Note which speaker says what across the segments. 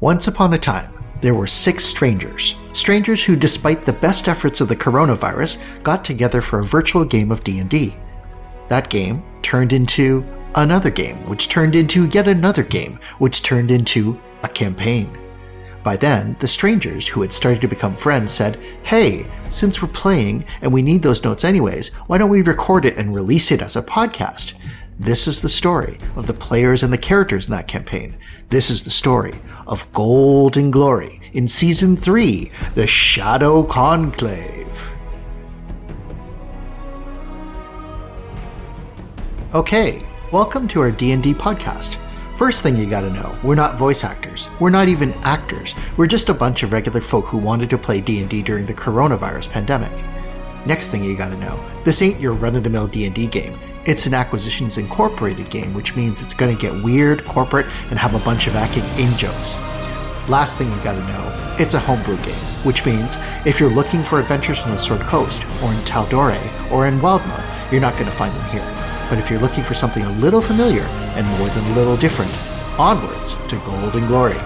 Speaker 1: Once upon a time, there were six strangers. Strangers who, despite the best efforts of the coronavirus, got together for a virtual game of D&D. That game turned into another game, which turned into yet another game, which turned into a campaign. By then, the strangers who had started to become friends said, Hey, since we're playing and we need those notes anyways, why don't we record it and release it as a podcast? This is the story of the players and the characters in that campaign. This is the story of Gold and Glory in Season 3, The Shadow Conclave. Okay, welcome to our D&D podcast. First thing you gotta know, we're not voice actors. We're not even actors. We're just a bunch of regular folk who wanted to play D&D during the coronavirus pandemic. Next thing you gotta know, this ain't your run-of-the-mill D&D game. It's an Acquisitions Incorporated game, which means it's going to get weird, corporate, and have a bunch of acting in jokes. Last thing you gotta know, it's a homebrew game, which means if you're looking for adventures on the Sword Coast, or in Tal'Dorei, or in Wildemount, you're not gonna find them here. But if you're looking for something a little familiar and more than a little different, onwards to Gold and Glory.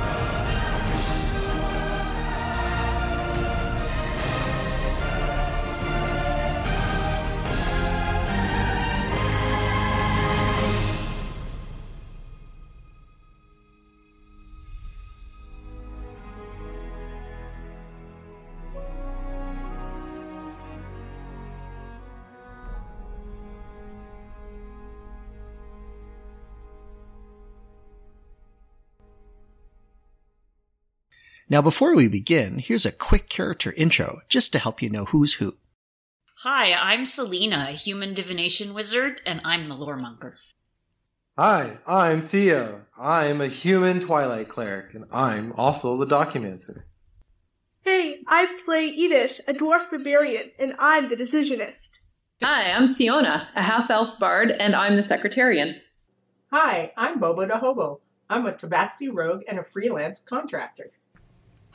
Speaker 1: Now, before we begin, here's a quick character intro just to help you know who's who.
Speaker 2: Hi, I'm Selena, a human divination wizard, and I'm the Loremonger.
Speaker 3: Hi, I'm Theo. I'm a human Twilight cleric, and I'm also the Documancer.
Speaker 4: Hey, I play Edith, a dwarf barbarian, and I'm the decisionist.
Speaker 5: Hi, I'm Siona, a half elf bard, and I'm the secretarian.
Speaker 6: Hi, I'm Bobo the Hobo. I'm a tabaxi rogue and a freelance contractor.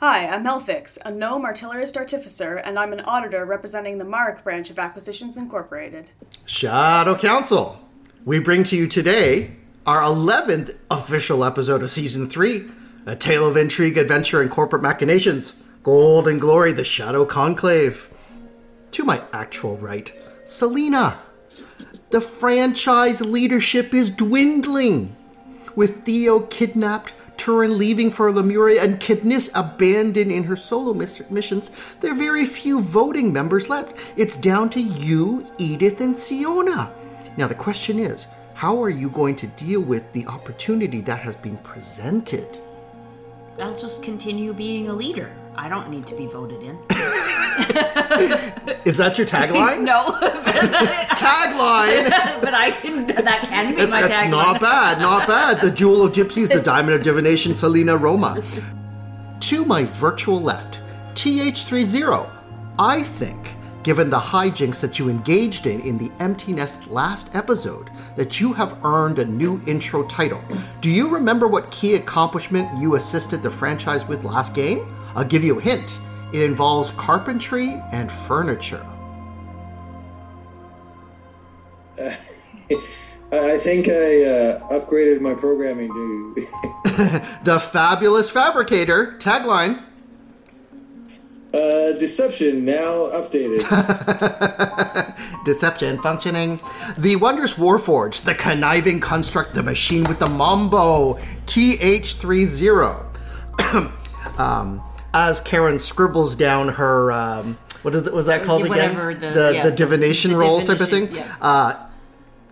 Speaker 7: Hi, I'm Melfix, a gnome artillerist artificer, and I'm an auditor representing the Mark branch of Acquisitions Incorporated.
Speaker 1: Shadow Council. We bring to you today our 11th official episode of Season 3 A Tale of Intrigue, Adventure, and Corporate Machinations Gold and Glory, the Shadow Conclave. To my actual right, Selena. The franchise leadership is dwindling. With Theo kidnapped, Turin leaving for Lemuria, and Kidnis abandoned in her solo miss- missions, there are very few voting members left. It's down to you, Edith, and Siona. Now, the question is how are you going to deal with the opportunity that has been presented?
Speaker 2: I'll just continue being a leader. I don't need to be voted in.
Speaker 1: Is that your tagline?
Speaker 2: no,
Speaker 1: tagline!
Speaker 2: but I can. That can be
Speaker 1: That's,
Speaker 2: my
Speaker 1: that's
Speaker 2: tagline.
Speaker 1: not bad, not bad. The Jewel of Gypsies, the Diamond of Divination, Selena Roma. To my virtual left, TH30. I think, given the hijinks that you engaged in in the Empty Nest last episode, that you have earned a new intro title. Do you remember what key accomplishment you assisted the franchise with last game? I'll give you a hint. It involves carpentry and furniture.
Speaker 8: I think I uh, upgraded my programming to.
Speaker 1: The Fabulous Fabricator, tagline.
Speaker 8: Uh, deception now updated.
Speaker 1: Deception functioning. The Wondrous Warforged, the conniving construct, the machine with the mambo, TH30. um, as Karen scribbles down her, um, what is- was that called again?
Speaker 2: The-
Speaker 1: the,
Speaker 2: yeah,
Speaker 1: the divination
Speaker 2: the
Speaker 1: rolls type of thing.
Speaker 2: yeah.
Speaker 1: Uh,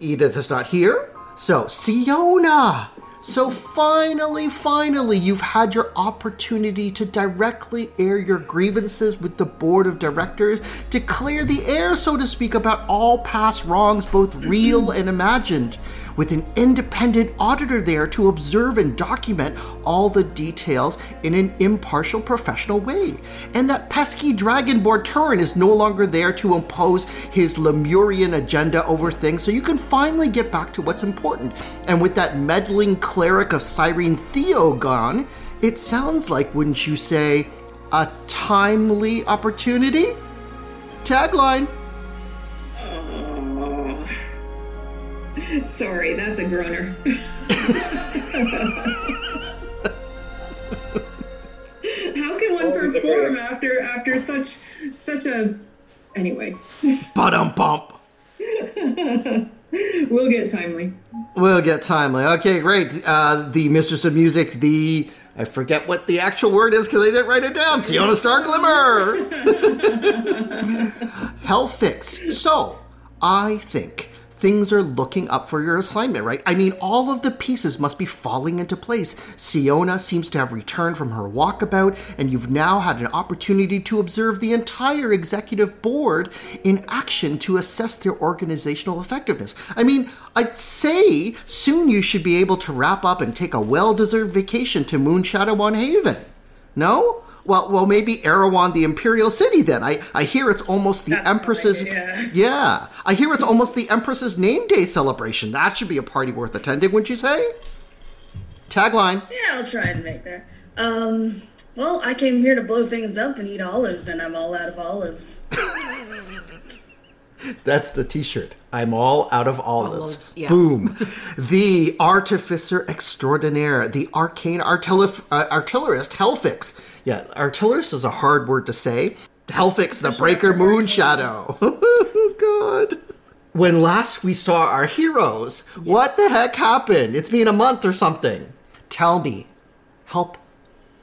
Speaker 1: Edith is not here. So, Siona! So finally, finally, you've had your opportunity to directly air your grievances with the board of directors, to clear the air, so to speak, about all past wrongs, both real and imagined, with an independent auditor there to observe and document all the details in an impartial professional way. And that pesky dragonborn Turin is no longer there to impose his Lemurian agenda over things, so you can finally get back to what's important. And with that meddling cleric of Cyrene Theo gone, it sounds like, wouldn't you say, a timely opportunity? Tagline.
Speaker 5: Sorry, that's a groaner. form after after such such a. Anyway,
Speaker 1: Ba-dum bump.
Speaker 5: we'll get timely.
Speaker 1: We'll get timely. Okay, great. Uh, the Mistress of Music, the I forget what the actual word is because I didn't write it down. Siona Star Glimmer. Hellfix. So, I think things are looking up for your assignment, right? I mean, all of the pieces must be falling into place. Siona seems to have returned from her walkabout, and you've now had an opportunity to observe the entire executive board in action to assess their organizational effectiveness. I mean, I'd say soon you should be able to wrap up and take a well deserved vacation to Moonshadow on Haven. No? Well, well, maybe Erewhon, the Imperial City. Then I, I hear it's almost the
Speaker 5: That's
Speaker 1: Empress's.
Speaker 5: fine, yeah.
Speaker 1: yeah, I hear it's almost the Empress's name day celebration. That should be a party worth attending, wouldn't you say? Tagline.
Speaker 9: Yeah, I'll try and make that. Um, well, I came here to blow things up and eat olives, and I'm all out of olives.
Speaker 1: That's the T-shirt. I'm all out of olives.
Speaker 2: Olives, yeah.
Speaker 1: Boom. the artificer extraordinaire, the arcane artilif- uh, artillerist, Hellfix. Yeah, artillerist is a hard word to say. Hellfix, the breaker moon shadow. oh God. When last we saw our heroes, what the heck happened? It's been a month or something. Tell me, help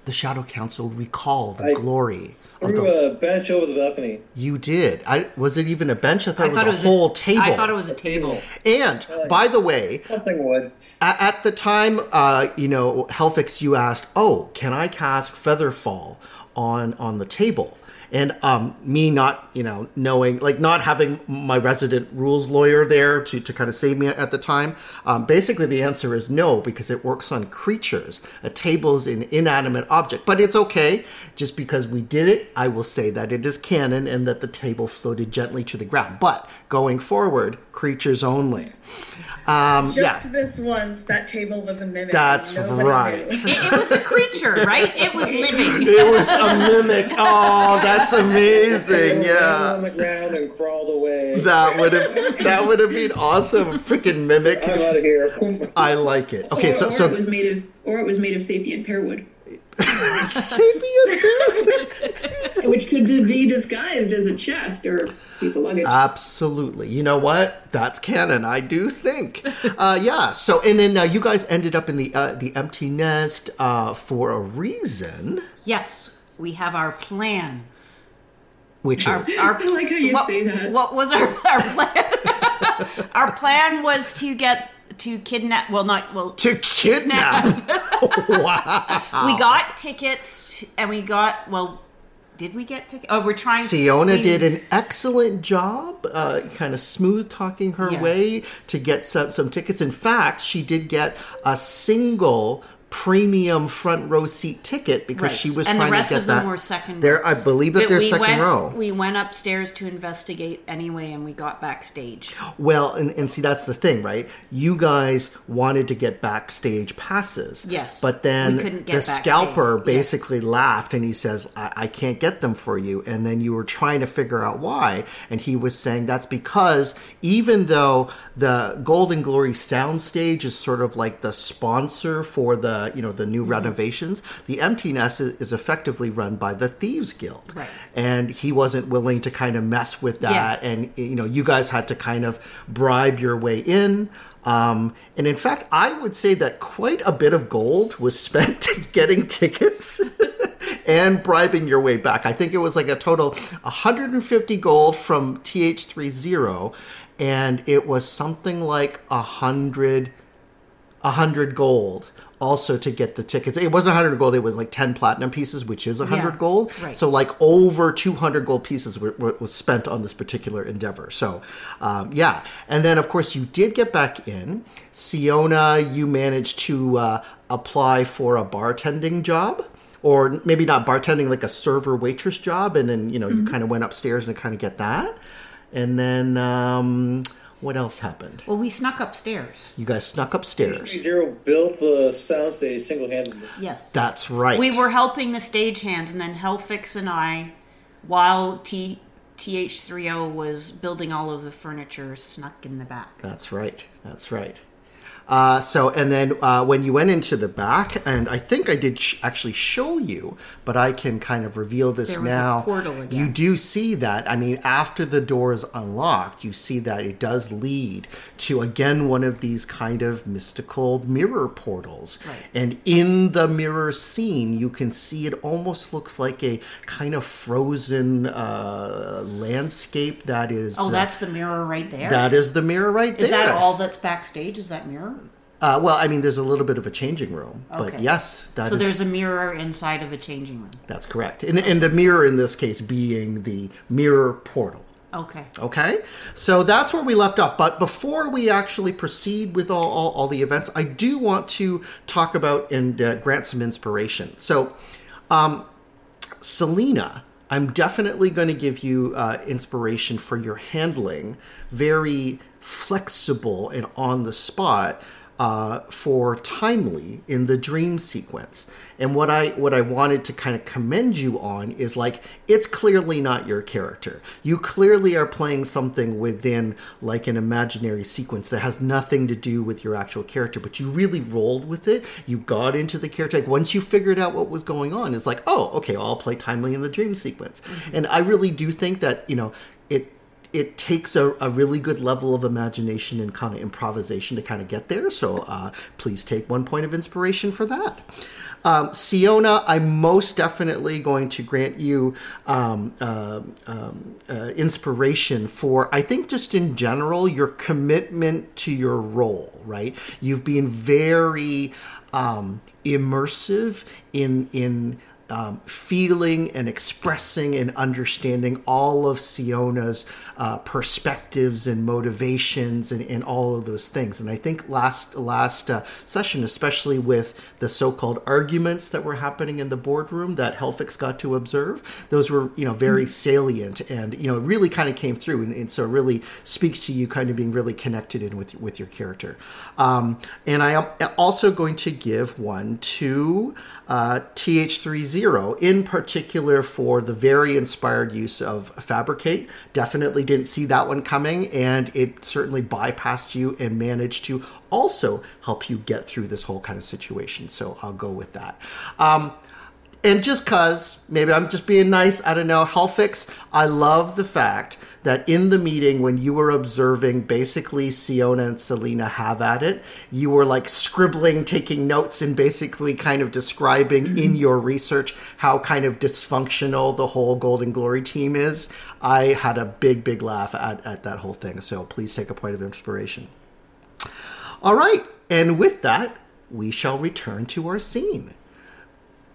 Speaker 1: the Shadow Council recall the
Speaker 8: I
Speaker 1: glory of
Speaker 8: Threw
Speaker 1: the.
Speaker 8: a bench over the balcony.
Speaker 1: You did. I was it even a bench? I thought
Speaker 2: I
Speaker 1: it was
Speaker 2: thought
Speaker 1: a
Speaker 2: it was
Speaker 1: whole
Speaker 2: a,
Speaker 1: table.
Speaker 2: I thought it was a table.
Speaker 1: And by the way,
Speaker 8: Something would.
Speaker 1: at, at the time, uh, you know, Helfix, you asked, "Oh, can I cast Featherfall on on the table?" And um, me not, you know, knowing, like, not having my resident rules lawyer there to, to kind of save me at the time. Um, basically, the answer is no because it works on creatures. A table is an inanimate object, but it's okay. Just because we did it, I will say that it is canon and that the table floated gently to the ground. But going forward, creatures only. Um,
Speaker 9: Just
Speaker 1: yeah.
Speaker 9: this once, that table was a mimic.
Speaker 1: That's
Speaker 9: nobody
Speaker 1: right.
Speaker 2: It, it was a creature, right? It was living.
Speaker 1: It was a mimic. Oh, that's amazing. Yeah.
Speaker 8: on the ground and crawled away.
Speaker 1: That would have that would have been awesome. Freaking mimic.
Speaker 8: I'm out of here.
Speaker 1: I like it. Okay,
Speaker 5: or,
Speaker 1: so
Speaker 5: or
Speaker 1: so
Speaker 5: it was made of or it was made of sapient pearwood,
Speaker 1: sapient bear.
Speaker 5: which could be disguised as a chest or a piece of luggage.
Speaker 1: Absolutely. You know what? That's canon. I do think. Uh, yeah. So and then uh, you guys ended up in the uh, the empty nest uh, for a reason,
Speaker 2: Yes, we have our plan.
Speaker 1: Which
Speaker 2: Our,
Speaker 1: is
Speaker 2: our,
Speaker 5: I like how you
Speaker 2: what,
Speaker 5: say that.
Speaker 2: What was our, our plan? our plan was to get to kidnap. Well, not well.
Speaker 1: to kidnap. wow.
Speaker 2: We got tickets, and we got well. Did we get tickets? Oh, we're trying.
Speaker 1: Siona
Speaker 2: we-
Speaker 1: did an excellent job, uh, kind of smooth talking her
Speaker 2: Yeah.
Speaker 1: way to get some, some tickets. In fact, she did get a single premium front row seat ticket because
Speaker 2: Right.
Speaker 1: she was
Speaker 2: and
Speaker 1: trying
Speaker 2: the rest
Speaker 1: to get
Speaker 2: of them
Speaker 1: that.
Speaker 2: were second.
Speaker 1: There, I believe that they're
Speaker 2: we
Speaker 1: second
Speaker 2: went,
Speaker 1: row.
Speaker 2: We went upstairs to investigate anyway, and we got backstage.
Speaker 1: Well, and, and see, that's the thing, right? You guys wanted to get backstage passes.
Speaker 2: Yes.
Speaker 1: But then
Speaker 2: We couldn't get
Speaker 1: the
Speaker 2: backstage.
Speaker 1: scalper
Speaker 2: Yeah.
Speaker 1: basically laughed and he says, I-, I can't get them for you. And then you were trying to figure out why. And he was saying that's because even though the Golden Glory soundstage is sort of like the sponsor for the, you know, the new
Speaker 2: Mm-hmm.
Speaker 1: renovations, the Empty Nest is, is effectively run by the Thieves Guild.
Speaker 2: Right.
Speaker 1: And he wasn't willing to kind of mess with that
Speaker 2: Yeah.
Speaker 1: and you know you guys had to kind of bribe your way in um, and in fact i would say that quite a bit of gold was spent getting tickets and bribing your way back i think it was like a total 150 gold from th30 and it was something like a hundred a hundred gold also to get the tickets. It wasn't hundred gold; it was like ten platinum pieces, which is a hundred
Speaker 2: Yeah,
Speaker 1: gold.
Speaker 2: right.
Speaker 1: So like over two hundred gold pieces were, were, was spent on this particular endeavor. So um, yeah, and then of course you did get back in. Siona, you managed to uh, apply for a bartending job. Or maybe not bartending, like a server waitress job, and then you know you kind of went upstairs and kind of get that, and then um, what else happened?
Speaker 2: Well, we snuck upstairs.
Speaker 1: You guys snuck upstairs.
Speaker 8: Zero built the soundstage single handedly.
Speaker 2: Yes.
Speaker 1: That's right.
Speaker 2: We were helping the stagehands, and then Hellfix and I, while T TH30 was building all of the furniture, snuck in the back.
Speaker 1: That's right. That's right. Uh, so, and then uh, when you went into the back, and I think I did sh- actually show you, but I can kind of reveal this
Speaker 2: There was a
Speaker 1: now.
Speaker 2: portal again.
Speaker 1: You do see that. I mean, after the door is unlocked, you see that it does lead to again one of these kind of mystical mirror portals.
Speaker 2: Right.
Speaker 1: And in the mirror scene, you can see it almost looks like a kind of frozen uh, landscape that is.
Speaker 2: Oh,
Speaker 1: uh,
Speaker 2: that's the mirror right there.
Speaker 1: that is the mirror right
Speaker 2: Is
Speaker 1: there.
Speaker 2: that all that's backstage? Is that mirror?
Speaker 1: Uh, well, I mean, there's a little bit of a changing room, but yes, that
Speaker 2: so
Speaker 1: is-
Speaker 2: there's a mirror inside of a changing room.
Speaker 1: that's correct. And, and the mirror in this case being the mirror portal.
Speaker 2: Okay.
Speaker 1: Okay, so that's where we left off. But before we actually proceed with all, all, all the events, I do want to talk about and uh, grant some inspiration. So, um, Selena, I'm definitely going to give you uh, inspiration for your handling, very flexible and on the spot uh, for timely in the dream sequence. And what I what I wanted to kind of commend you on is like it's clearly not your character. You clearly are playing something within like an imaginary sequence that has nothing to do with your actual character, but you really rolled with it. You got into the character. Like once you figured out what was going on, it's like, oh, okay, I'll play timely in the dream sequence. And I really do think that you know it it takes a, a really good level of imagination and kind of improvisation to kind of get there. So uh, please take one point of inspiration for that. Um, Siona, I'm most definitely going to grant you um, uh, um, uh, inspiration for, I think, just in general, your commitment to your role, right? You've been very um, immersive in, in, um, feeling and expressing and understanding all of Siona's uh, perspectives and motivations and, and all of those things. And I think last last uh, session, especially with the so-called arguments that were happening in the boardroom that Helfix got to observe, those were you know very salient and you know really kind of came through, and, and so it really speaks to you kind of being really connected in with with your character. Um, and I am also going to give one to uh, TH30 in particular for the very inspired use of Fabricate. Definitely didn't see that one coming, and it certainly bypassed you and managed to also help you get through this whole kind of situation. So I'll go with that. Um, and just cause maybe I'm just being nice, I don't know. Helfix, I love the fact that in the meeting when you were observing basically Siona and Selena have at it, you were like scribbling, taking notes, and basically kind of describing in mm-hmm. your research how kind of dysfunctional the whole Golden Glory team is. I had a big, big laugh at, at that whole thing. So please take a point of inspiration. All right, and with that, we shall return to our scene.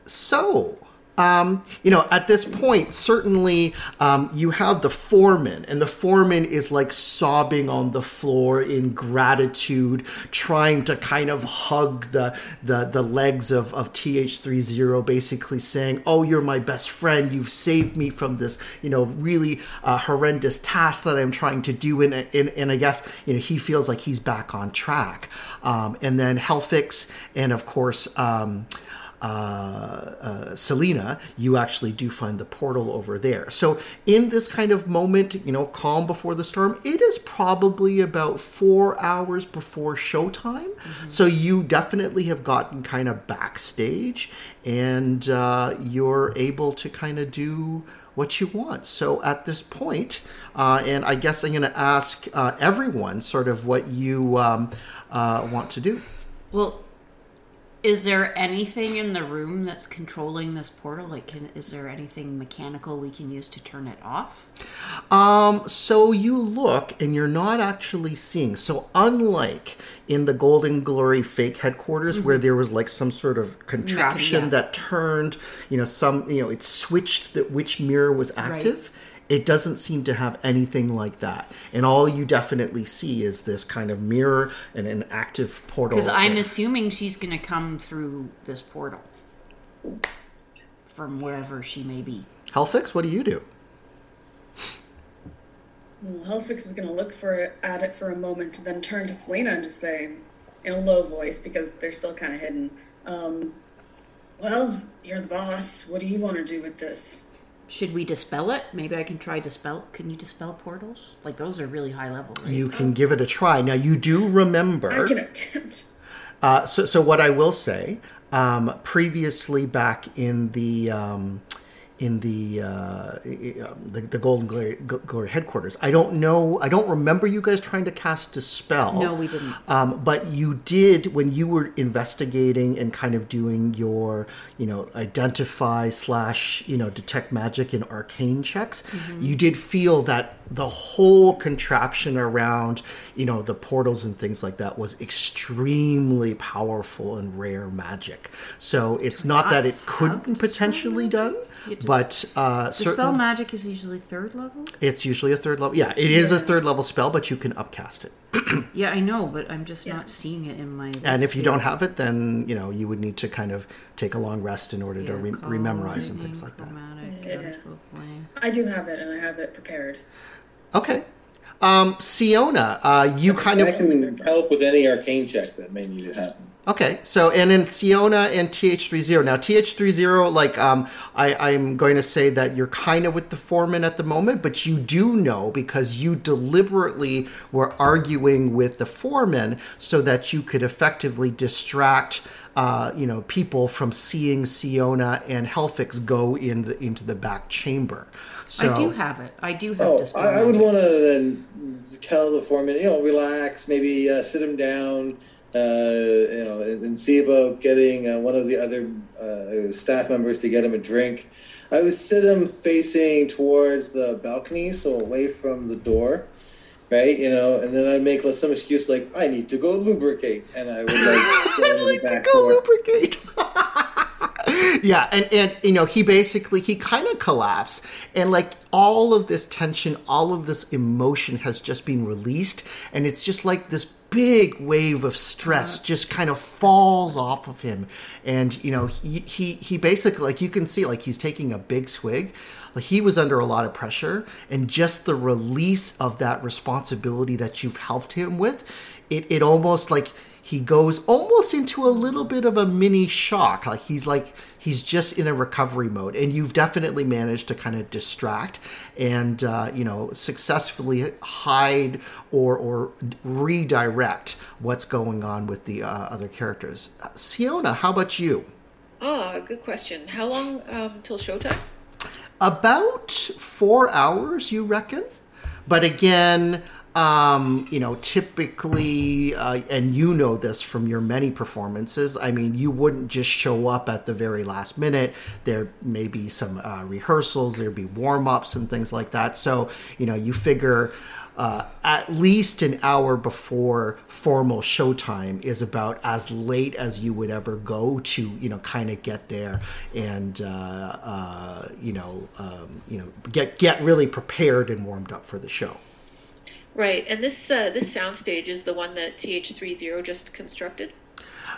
Speaker 1: So, um, you know, at this point, certainly um, you have the foreman, and the foreman is like sobbing on the floor in gratitude, trying to kind of hug the the, the legs of, of TH30, basically saying, Oh, you're my best friend. You've saved me from this, you know, really uh, horrendous task that I'm trying to do. And, and, and I guess, you know, he feels like he's back on track. Um, and then Helfix, and of course, um, uh, uh, Selena, you actually do find the portal over there. So, in this kind of moment, you know, calm before the storm, it is probably about four hours before showtime. So, you definitely have gotten kind of backstage and uh, you're able to kind of do what you want. So, at this point, uh, and I guess I'm going to ask uh, everyone sort of what you um, uh, want to do.
Speaker 2: Well, is there anything in the room that's controlling this portal? Like, can, is there anything mechanical we can use to turn it off?
Speaker 1: Um, so you look and you're not actually seeing. So unlike in the Golden Glory fake headquarters where there was like some sort of contraption
Speaker 2: yeah.
Speaker 1: that turned, you know, some, you know, it switched that which mirror was active. It doesn't seem to have anything like that. And all you definitely see is this kind of mirror and an active portal.
Speaker 2: Because I'm assuming she's going to come through this portal from wherever she may be.
Speaker 1: Hellfix, what do you do?
Speaker 9: Well, Helfix is gonna look for it, at it for a moment, then turn to Selena and just say, in a low voice because they're still kind of hidden. Um, well, you're the boss. What do you want to do with this?
Speaker 2: Should we dispel it? Maybe I can try dispel. Can you dispel portals? Like those are really high level. Right?
Speaker 1: You can give it a try. Now you do remember.
Speaker 9: I can attempt.
Speaker 1: Uh, so, so what I will say, um, previously back in the um, in the, uh, the the Golden Glory, Glory headquarters, I don't know, I don't remember you guys trying to cast dispel.
Speaker 2: No, we didn't.
Speaker 1: Um, but you did when you were investigating and kind of doing your, you know, identify slash you know detect magic and arcane checks. You did feel that the whole contraption around you know the portals and things like that was extremely powerful and rare magic so it's not that it couldn't potentially done but uh
Speaker 2: dispel
Speaker 1: certain,
Speaker 2: magic is usually third level.
Speaker 1: it's usually a third level yeah it is a third level spell but you can upcast it
Speaker 2: Yeah, I know, but I'm just not seeing it in my.
Speaker 1: and if you don't have it then you know you would need to kind of take a long rest in order to re- rememorize and things like that
Speaker 9: Yeah. I do have it, and I have it prepared.
Speaker 1: Okay um siona uh you kind
Speaker 8: I
Speaker 1: of
Speaker 8: can help with any arcane check that may need to happen.
Speaker 1: Okay, so and in Siona and TH30. Now TH30, like um, I, I'm going to say that you're kind of with the foreman at the moment, but you do know because you deliberately were arguing with the foreman so that you could effectively distract. Uh, you know, people from seeing Siona and Helfix go in the, into the back chamber. So
Speaker 2: I do have it. I do have
Speaker 8: Oh. I, I would want to then tell the foreman, you know, relax, maybe uh, sit him down, uh, you know, and, and see about getting uh, one of the other uh, staff members to get him a drink. I would sit him facing towards the balcony, so away from the door, right? You know, and then I'd make like, some excuse like, "I need to go lubricate," and I would like, go in the
Speaker 1: like to go
Speaker 8: door.
Speaker 1: lubricate. yeah, and and you know he basically he kind of collapsed, and like all of this tension, all of this emotion has just been released, and it's just like this big wave of stress just kind of falls off of him, and you know he he he basically like you can see like he's taking a big swig. He was under a lot of pressure, and just the release of that responsibility that you've helped him with, it it almost like he goes almost into a little bit of a mini shock like he's like he's just in a recovery mode and you've definitely managed to kind of distract and uh, you know successfully hide or or redirect what's going on with the uh, other characters siona how about you
Speaker 10: Ah, good question. How long um, till showtime?
Speaker 1: About four hours you reckon? But again um, you know typically uh, and you know this from your many performances i mean you wouldn't just show up at the very last minute. There may be some uh, rehearsals there'd be warm-ups and things like that. So you know you figure uh, at least an hour before formal showtime is about as late as you would ever go to, you know, kind of get there and uh, uh, you know, um, you know, get get really prepared and warmed up for the show.
Speaker 10: Right, and this uh, this soundstage is the one that TH30 just constructed.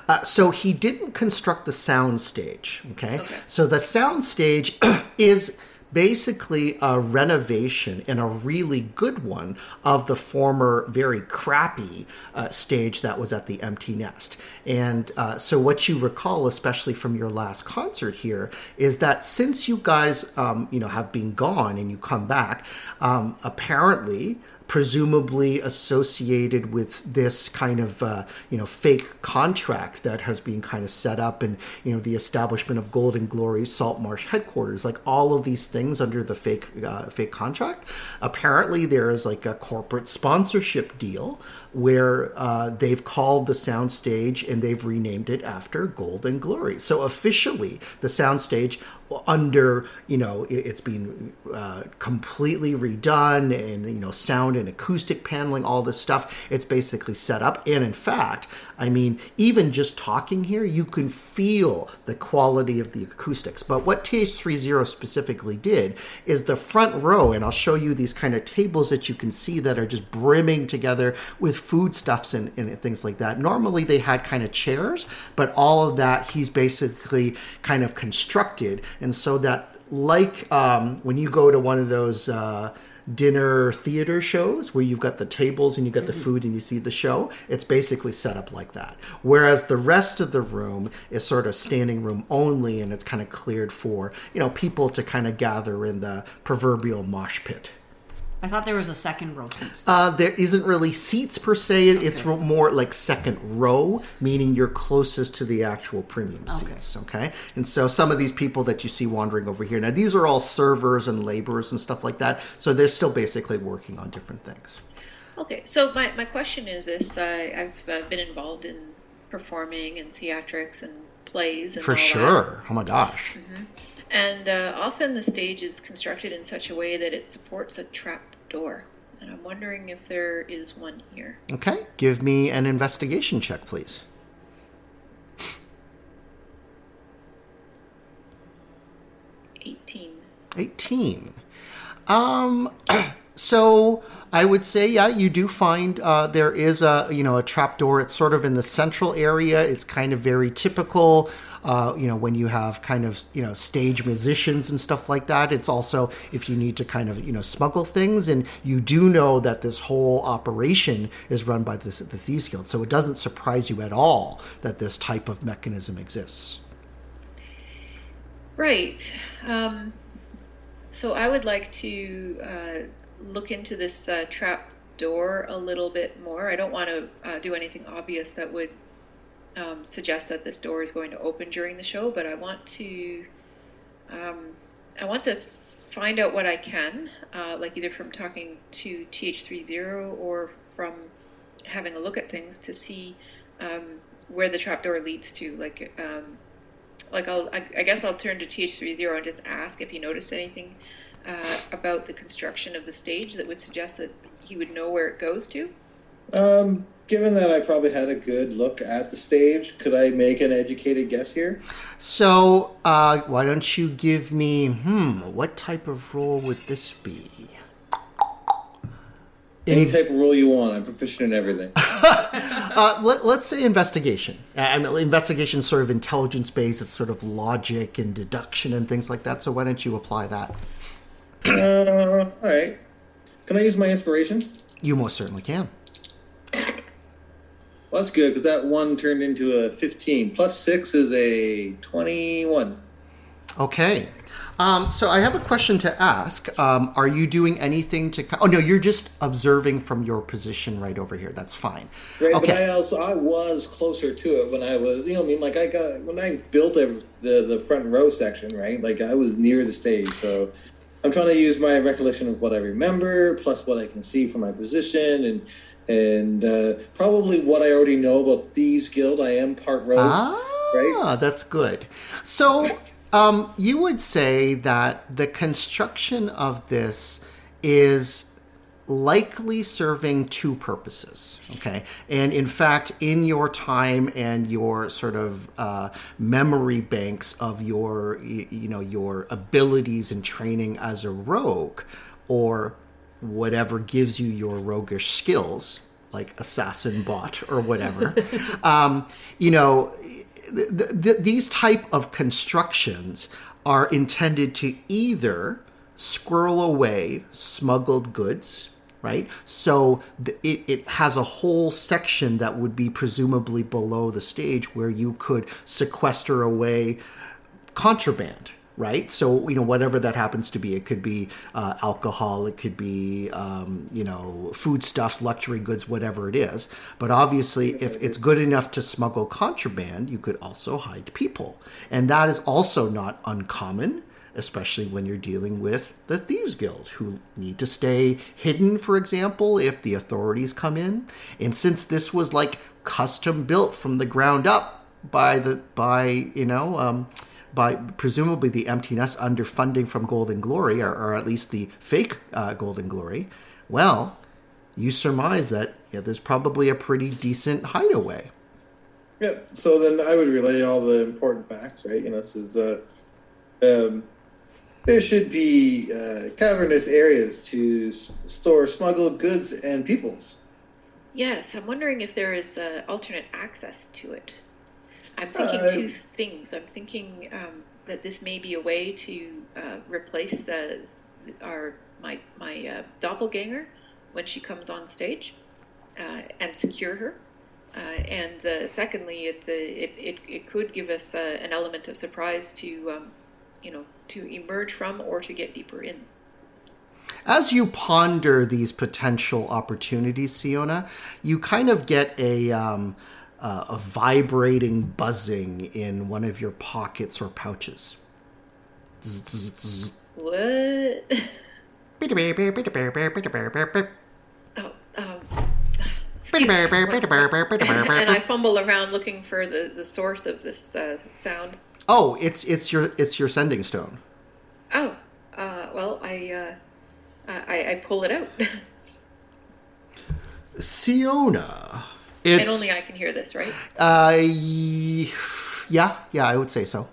Speaker 1: Uh, so he didn't construct the sound stage. Okay?
Speaker 10: Okay.
Speaker 1: So the sound stage is basically a renovation and a really good one of the former very crappy uh, stage that was at the empty nest. And uh, so what you recall especially from your last concert here is that since you guys um, you know have been gone and you come back um, apparently presumably associated with this kind of uh, you know fake contract that has been kind of set up and you know the establishment of Golden Glory Salt Marsh headquarters like all of these things under the fake uh, fake contract. Apparently there is like a corporate sponsorship deal where uh, they've called the soundstage and they've renamed it after Golden Glory. So officially the soundstage under you know it, it's been uh, completely redone and you know sound and acoustic paneling all this stuff. It's basically set up. And in fact i mean even just talking here you can feel the quality of the acoustics. But what th30 specifically did is the front row and i'll show you these kind of tables that you can see that are just brimming together with foodstuffs and, and things like that. Normally they had kind of chairs but all of that he's basically kind of constructed and so that like um, when you go to one of those uh, dinner theater shows where you've got the tables and you've got the food and you see the show. It's basically set up like that. Whereas the rest of the room is sort of standing room only and it's kind of cleared for, you know, people to kind of gather in the proverbial mosh pit.
Speaker 2: I thought there was a second row seats.
Speaker 1: Uh, there isn't really seats per se. It's more like second row, meaning you're closest to the actual premium seats. Okay, and so some of these people that you see wandering over here now, these are all servers and laborers and stuff like that. So they're still basically working on different things.
Speaker 10: Okay, so my, my question is this: uh, I've uh, been involved in performing and theatrics and plays and
Speaker 1: For
Speaker 10: all that.
Speaker 1: sure. Oh my gosh.
Speaker 10: And uh, often the stage is constructed in such a way that it supports a trap door. And I'm wondering if there is one here.
Speaker 1: Okay, give me an investigation check, please.
Speaker 10: Eighteen.
Speaker 1: 18. Um, so I would say, yeah, you do find uh, there is a you know a trapdoor. It's sort of in the central area. It's kind of very typical. Uh, you know, when you have kind of you know stage musicians and stuff like that. It's also if you need to kind of you know smuggle things, and you do know that this whole operation is run by this the Thieves Guild. So it doesn't surprise you at all that this type of mechanism exists.
Speaker 10: Right. Um, so I would like to uh, look into this uh, trap door a little bit more. I don't want to uh, do anything obvious that would um, suggest that this door is going to open during the show, but I want to um, I want to find out what I can, uh, like either from talking to TH30 or from having a look at things to see um, where the trapdoor leads to. Like, um, like I'll, I, I guess I'll turn to TH30 and just ask if he noticed anything uh, about the construction of the stage that would suggest that he would know where it goes to.
Speaker 8: Um, given that I probably had a good look at the stage, could I make an educated guess here?
Speaker 1: So, uh, why don't you give me, hmm, what type of role would this be?
Speaker 8: Any type of role you want. I'm proficient in everything.
Speaker 1: Uh, let, let's say investigation. Uh, I mean, investigation sort of intelligence based. It's sort of logic and deduction and things like that. So why don't you apply that?
Speaker 8: Uh, all right. Can I use my inspiration?
Speaker 1: You most certainly can.
Speaker 8: Well, that's good because that one turned into a 15. Plus six is a 21.
Speaker 1: Okay. Um, so I have a question to ask. Um, are you doing anything to? Oh no, you're just observing from your position right over here. That's fine.
Speaker 8: Right, but
Speaker 1: Okay.
Speaker 8: I also I was closer to it when I was you know I mean like I got when I built a, the the front row section right like I was near the stage so I'm trying to use my recollection of what I remember plus what I can see from my position and and uh, probably what I already know about Thieves Guild I am part rogue
Speaker 1: Ah, that's good. So, um, you would say that the construction of this is likely serving two purposes. Okay. And in fact, in your time and your sort of uh, memory banks of your, you know, your abilities and training as a rogue or whatever gives you your roguish skills, like assassin bot or whatever, um, you know, th- th- these type of constructions are intended to either squirrel away smuggled goods right? So th- it, it has a whole section that would be presumably below the stage where you could sequester away contraband right? So you know whatever that happens to be it could be uh, alcohol it could be um, you know foodstuffs luxury goods whatever it is. But obviously if it's good enough to smuggle contraband you could also hide people. And that is also not uncommon especially when you're dealing with the thieves guild who need to stay hidden for example if the authorities come in and since this was like custom built from the ground up by the by you know um, by presumably the Empty Nest under funding from Golden Glory, or, or at least the fake uh, Golden Glory, well, you surmise that yeah, there's probably a pretty decent hideaway.
Speaker 8: Yeah, so then I would relay all the important facts, right? You know, this is uh, um, there should be uh, cavernous areas to s- store smuggled goods and peoples.
Speaker 10: Yes, I'm wondering if there is uh, alternate access to it. I'm thinking
Speaker 8: Uh,
Speaker 10: two things. I'm thinking um, that this may be a way to uh, replace uh, our my my uh, doppelganger when she comes on stage, uh, and secure her. Uh, and uh, secondly, it, uh, it it it could give us uh, an element of surprise to, um, you know, to emerge from or to get deeper in.
Speaker 1: As you ponder these potential opportunities, Siona, you kind of get a um, uh, a vibrating buzzing in one of your pockets or pouches. Zzz, zzz, zzz.
Speaker 10: What? Oh, um, and I fumble around looking for the, the source of this uh, sound.
Speaker 1: Oh, it's it's your it's your sending stone.
Speaker 10: Oh, uh, well, I, uh, I I pull it out,
Speaker 1: Siona. it's, and
Speaker 10: only I can hear this, right?
Speaker 1: uh yeah, yeah, I would say so.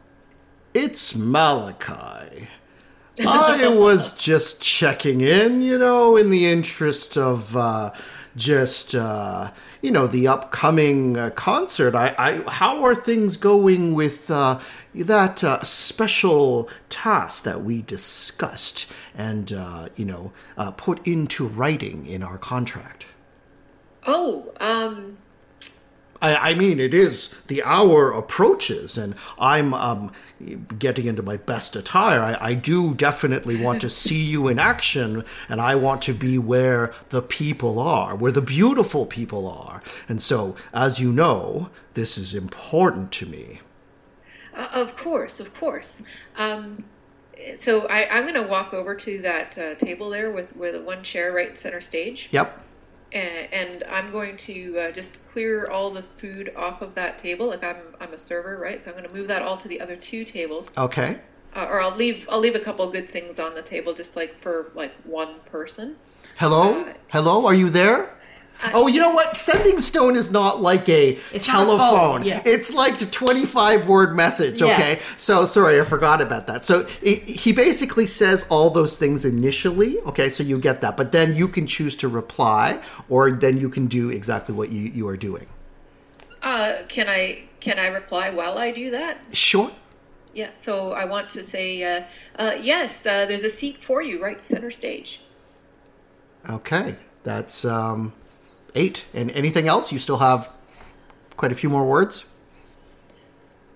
Speaker 1: It's Malachi. I was just checking in, you know, in the interest of uh, just, uh, you know, the upcoming uh, concert. I, I, how are things going with uh, that uh, special task that we discussed and, uh, you know, uh, put into writing in our contract?
Speaker 10: Oh, um,
Speaker 1: I, I mean, it is the hour approaches, and I'm um, getting into my best attire. I, I do definitely want to see you in action, and I want to be where the people are, where the beautiful people are. And so, as you know, this is important to me.
Speaker 10: uh, of course, of course. Um, so I, I'm going to walk over to that uh, table there with with the one chair right center stage.
Speaker 1: Yep.
Speaker 10: And, and I'm going to uh, just clear all the food off of that table. Like I'm, I'm a server, right? So I'm going to move that all to the other two tables,
Speaker 1: Okay.
Speaker 10: uh, or I'll leave, I'll leave a couple good things on the table, just like for like one person.
Speaker 1: Hello?
Speaker 10: Uh,
Speaker 1: Hello? Are you there? Oh, you know what? Sending stone is not like a
Speaker 2: It's not a
Speaker 1: telephone.
Speaker 2: yeah.
Speaker 1: It's like a 25 word message,
Speaker 2: Yeah.
Speaker 1: okay? So, sorry, I forgot about that. So, it, he basically says all those things initially, okay? So, you get that. But then you can choose to reply, or then you can do exactly what you, you are doing.
Speaker 10: Uh, can I, can I reply while I do that?
Speaker 1: Sure.
Speaker 10: Yeah. So I want to say, uh, uh, yes, uh, there's a seat for you right center stage.
Speaker 1: Okay. That's um, eight. And anything else? You still have quite a few more words?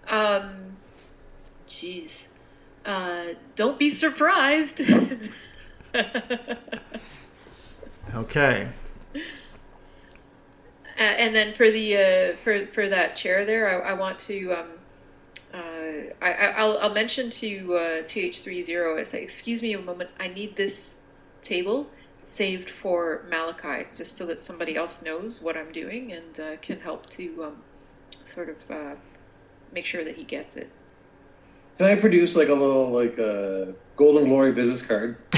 Speaker 10: Um, jeez. Uh, don't be surprised.
Speaker 1: Okay.
Speaker 10: Uh, and then for the uh, for for that chair there, I, I want to um, uh, I, I- I'll, I'll mention to uh, TH30 I say, excuse me a moment, I need this table saved for Malachi, just so that somebody else knows what I'm doing and uh, can help to um, sort of uh, make sure that he gets it.
Speaker 8: Can I produce like a little like uh, Golden Glory business card,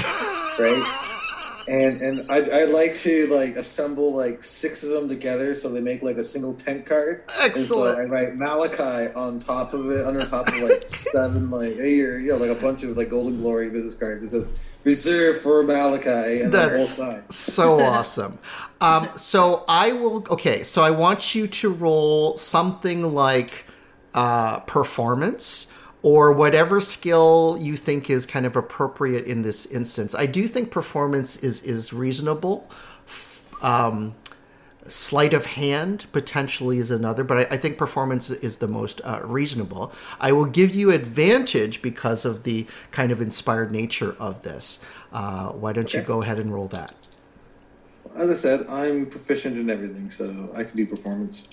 Speaker 8: right? And and I'd, I'd like to like assemble like six of them together so they make like a single tent card. Excellent. And so I write Malachi on top of it, under top of like seven like here, you know, like a bunch of like Golden Glory business cards. It says reserved for Malachi and on both
Speaker 1: That's
Speaker 8: sides.
Speaker 1: so awesome. Um, so I will. Okay, so I want you to roll something like uh, performance or whatever skill you think is kind of appropriate in this instance. I do think performance is is reasonable. Um, sleight of hand potentially is another, but I, I think performance is the most uh, reasonable. I will give you advantage because of the kind of inspired nature of this. Uh, why don't you go ahead and roll that?
Speaker 8: As I said, I'm proficient in everything, so I can do performance.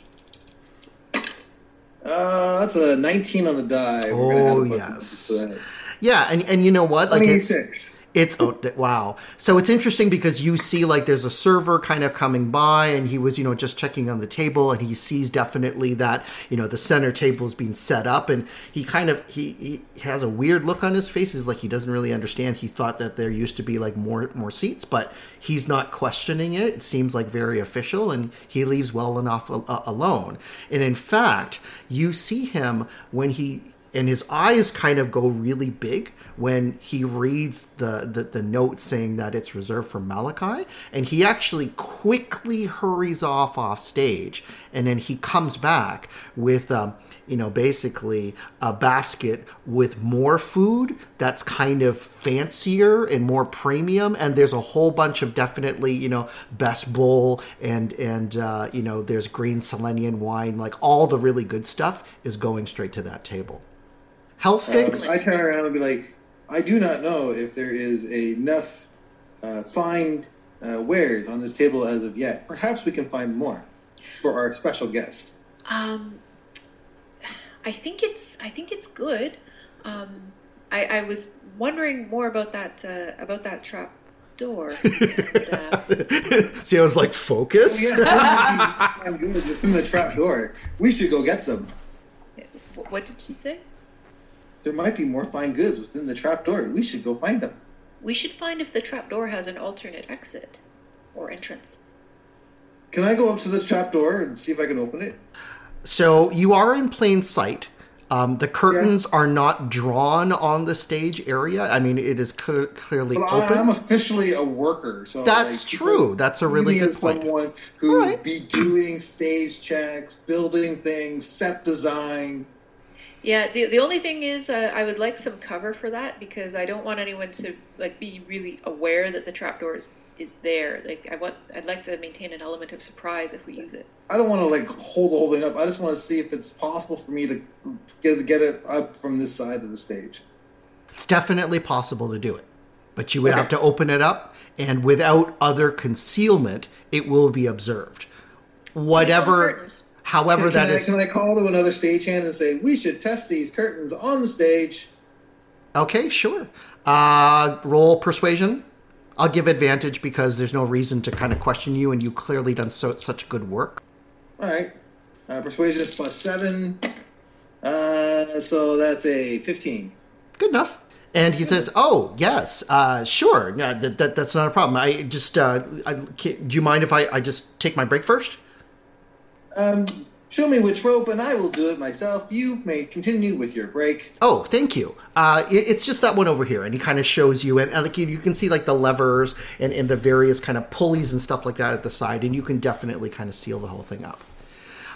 Speaker 8: Uh, that's a 19 on the die. We're gonna add a
Speaker 1: Oh, yes.
Speaker 8: numbers to that.
Speaker 1: Yeah, and and you know what? Like it's
Speaker 8: 26.
Speaker 1: It's oh wow. So it's interesting because you see like there's a server kind of coming by and he was, you know, just checking on the table and he sees definitely that, you know, the center table is being set up and he kind of he, he has a weird look on his face. He's like he doesn't really understand. He thought that there used to be like more more seats, but he's not questioning it. It seems like very official and he leaves well enough a- a- alone. And in fact, you see him when he and his eyes kind of go really big when he reads the, the, the note saying that it's reserved for Malachi. And he actually quickly hurries off off stage. And then he comes back with, um, you know, basically a basket with more food that's kind of fancier and more premium. And there's a whole bunch of definitely, you know, best bull and, and uh, you know, there's green Selenian wine. Like all the really good stuff is going straight to that table. Hellfix.
Speaker 8: I turn around and be like, I do not know if there is enough uh, fine uh, wares on this table as of yet. Perhaps we can find more for our special guest.
Speaker 10: Um, I think it's I think it's good. Um, I, I was wondering more about that uh, about that trap door. And, uh,
Speaker 1: See, I was like, focus.
Speaker 8: Oh, yes, I'm good within the trap door. We should go get some.
Speaker 10: what did you say?
Speaker 8: There might be more fine goods within the trap door. We should go find them.
Speaker 10: We should find if the trap door has an alternate exit or entrance.
Speaker 8: Can I go up to the trap door and see if I can open it?
Speaker 1: So you are in plain sight. Um, the curtains are not drawn on the stage area. I mean, it is cl- clearly
Speaker 8: But
Speaker 1: open.
Speaker 8: I, I'm officially a worker, so
Speaker 1: That's
Speaker 8: like,
Speaker 1: true. That's a really
Speaker 8: me
Speaker 1: good
Speaker 8: as
Speaker 1: point.
Speaker 8: someone who would be doing stage checks, building things, set design.
Speaker 10: Yeah, the the only thing is, uh, I would like some cover for that because I don't want anyone to like be really aware that the trapdoor is is there. Like I want, I'd like to maintain an element of surprise if we use it.
Speaker 8: I don't want to like hold the whole thing up. I just want to see if it's possible for me to get get it up from this side of the stage.
Speaker 1: It's definitely possible to do it, but you would have to open it up, and without other concealment, it will be observed. Whatever, however,
Speaker 8: can,
Speaker 1: that
Speaker 8: I,
Speaker 1: is.
Speaker 8: Can I call to another stagehand and say we should test these curtains on the stage?
Speaker 1: Okay, sure. Uh, roll persuasion. I'll give advantage because there's no reason to kind of question you, and you clearly done so such good work.
Speaker 8: All right. Uh, persuasion is plus seven. Uh, so that's a fifteen.
Speaker 1: Good enough. And he says, "Oh yes, uh, sure. Yeah, that, that that's not a problem. I just, uh, I, can, do you mind if I, I just take my break first?
Speaker 8: Um, show me which rope, and I will do it myself. You may continue with your break.
Speaker 1: Oh, thank you. Uh, it, it's just that one over here, and he kind of shows you, and, and like you, you can see like the levers and, and the various kind of pulleys and stuff like that at the side, and you can definitely kind of seal the whole thing up.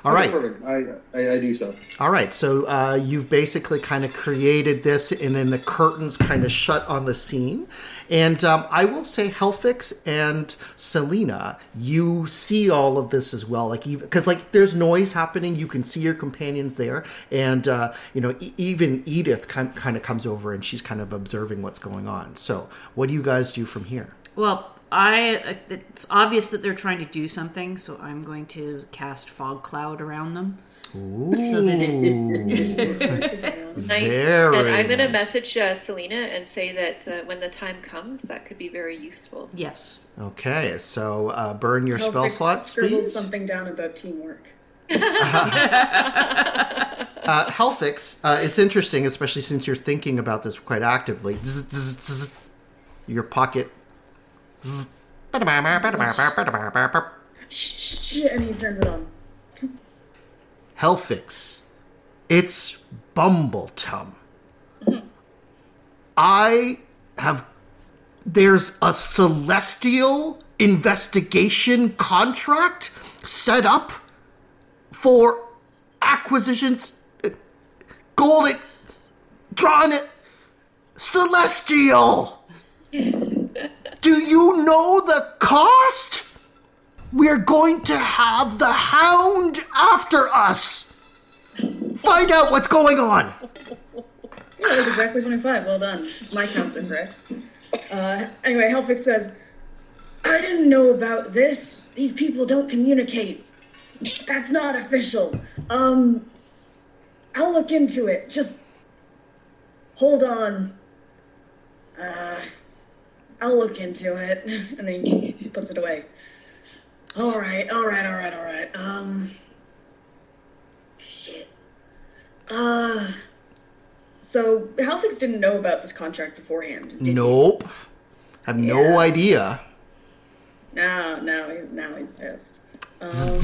Speaker 1: All right.
Speaker 8: Perfect. I, I I do so.
Speaker 1: All right, so uh, you've basically kind of created this, and then the curtains kind of shut on the scene. And um, I will say, Helfix and Selena, you see all of this as well, like because like there's noise happening, you can see your companions there, and uh, you know e- even Edith kind of comes over and she's kind of observing what's going on. So, what do you guys do from here?
Speaker 2: Well, I it's obvious that they're trying to do something, so I'm going to cast fog cloud around them. So
Speaker 10: Nice.
Speaker 1: Very
Speaker 10: and I'm gonna message uh, Selena and say that uh, when the time comes, that could be very useful.
Speaker 2: Yes.
Speaker 1: Okay, so uh, burn your spell
Speaker 9: Helfix
Speaker 1: slots,
Speaker 9: scribbles
Speaker 1: please.
Speaker 9: something down about teamwork.
Speaker 1: Uh, Helfix, uh, it's interesting, especially since you're thinking about this quite actively. Zzz, zzz, zzz. Your pocket. Zzz.
Speaker 9: Shh, shh, shh, and he turns it on.
Speaker 1: Helfix, it's Bumbletum. I have. There's a celestial investigation contract set up for acquisitions. uh, Golden. Drawn it. Celestial! Do you know the cost? We're going to have the hound after us. Find out what's going on.
Speaker 9: Yeah, that's exactly 25. Well done. My counts are correct. Uh, anyway, Helfix says, I didn't know about this. These people don't communicate. That's not official. Um, I'll look into it. Just hold on. Uh, I'll look into it. And then he puts it away. All right, all right, all right, all right. Um, Uh, so Helfix didn't know about this contract beforehand. Did he?
Speaker 1: Nope. Have no idea.
Speaker 9: No, no, he's now he's pissed. Um.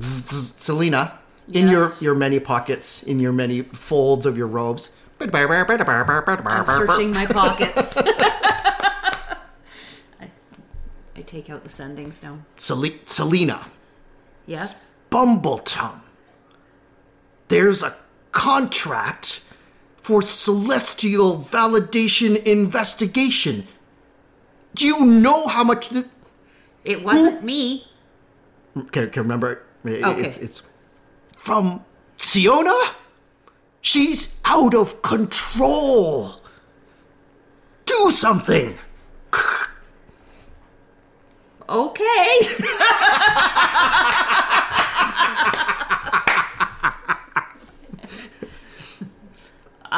Speaker 1: Selena, in your your many pockets, in your many folds of your robes.
Speaker 2: I'm searching my pockets. I, I take out the sending stone.
Speaker 1: Sel- Selena,
Speaker 2: Yes.
Speaker 1: Bumbletum. There's a contract for celestial validation investigation. Do you know how much? Th-
Speaker 2: It wasn't me.
Speaker 1: can, can remember? It-
Speaker 2: Okay.
Speaker 1: It's, it's from Siona. She's out of control. Do something.
Speaker 2: Okay.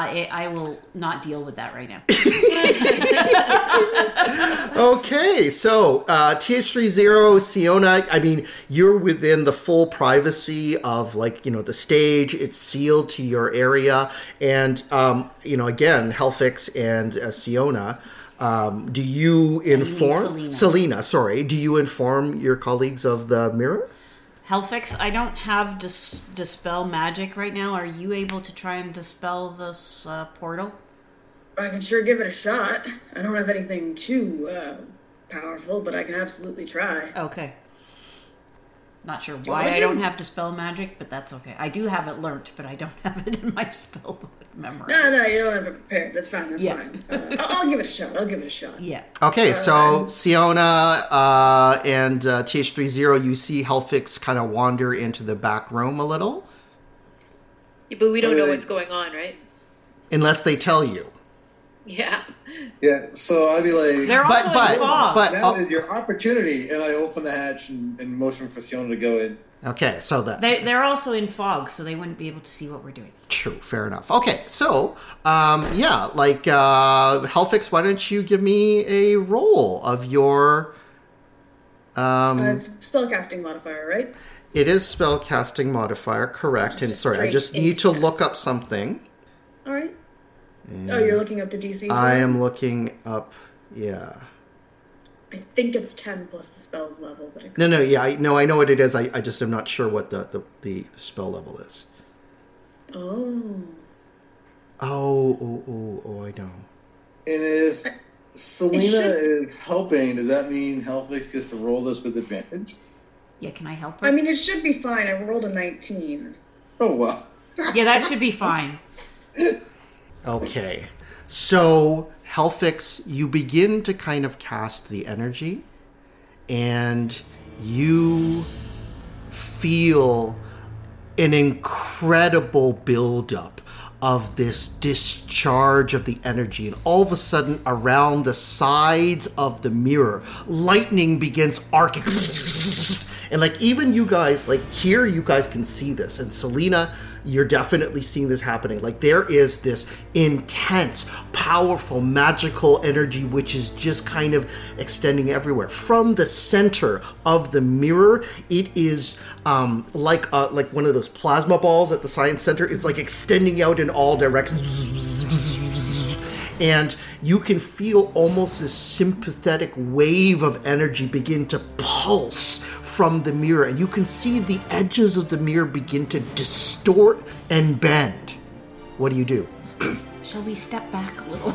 Speaker 2: I I will not deal with that right now.
Speaker 1: Okay, so uh, TH30 Siona, I mean, you're within the full privacy of like, you know, the stage. It's sealed to your area. And, um, you know, again, Helfix and uh, Siona, um, do you inform?
Speaker 2: Selena.
Speaker 1: Selena, sorry. Do you inform your colleagues of the mirror?
Speaker 2: Helfix, I don't have dis- dispel magic right now. Are you able to try and dispel this uh, portal?
Speaker 9: I can sure give it a shot. I don't have anything too uh, powerful, but I can absolutely try.
Speaker 2: Okay. Not sure why
Speaker 9: want
Speaker 2: I don't have dispel magic, but that's okay. I do have it learnt, but I don't have it in my spell book memory.
Speaker 9: No, no, you don't have it prepared. That's fine. That's
Speaker 2: Yeah.
Speaker 9: fine. Uh, I'll, I'll give it a shot. I'll give it a shot.
Speaker 2: Yeah.
Speaker 1: Okay, so Siona uh, and uh, TH30, you see Helfix kind of wander into the back room a little,
Speaker 10: Yeah, but we don't know
Speaker 8: Wait, wait.
Speaker 10: what's going on, right?
Speaker 1: unless they tell you.
Speaker 10: Yeah.
Speaker 8: Yeah, so I'd be like,
Speaker 2: They're
Speaker 1: But-
Speaker 2: also
Speaker 1: but-
Speaker 2: in fog.
Speaker 1: but-
Speaker 8: now
Speaker 1: oh.
Speaker 8: your opportunity, and I open the hatch and, and motion for Siona to go in.
Speaker 1: Okay, so that.
Speaker 2: they, they're also in fog, so they wouldn't be able to see what we're doing.
Speaker 1: True, fair enough. Okay, so um, yeah, like uh, Helfix, why don't you give me a roll of your? Um,
Speaker 9: Uh, spellcasting modifier, right?
Speaker 1: it is spellcasting modifier, correct? And
Speaker 9: Just
Speaker 1: sorry, I just need to look up something.
Speaker 9: All right. Oh, you're looking up the DC. for
Speaker 1: I am looking up. Yeah.
Speaker 9: I think it's ten plus the spells level, but I
Speaker 1: No, no, yeah, I no, I know what it is. I, I just am not sure what the, the, the spell level is.
Speaker 9: Oh.
Speaker 1: Oh, oh, oh, oh, I know.
Speaker 8: And if Selena
Speaker 9: should-
Speaker 8: is helping, does that mean Helfix gets to roll this with advantage?
Speaker 2: Yeah, can I help her?
Speaker 9: I mean, it should be fine. I rolled a 19.
Speaker 8: Oh, wow.
Speaker 2: yeah, that should be fine.
Speaker 1: Okay. So, Helfix, you begin to kind of cast the energy, and you feel an incredible buildup of this discharge of the energy. And all of a sudden, around the sides of the mirror, lightning begins arcing. And like even you guys, like here, you guys can see this. And Selena, you're definitely seeing this happening. Like there is this intense, powerful, magical energy which is just kind of extending everywhere. From the center of the mirror, it is um, like uh, like one of those plasma balls at the science center. It's like extending out in all directions and you can feel almost this sympathetic wave of energy begin to pulse from the mirror and you can see the edges of the mirror begin to distort and bend. What do you do?
Speaker 2: Shall we step back a little?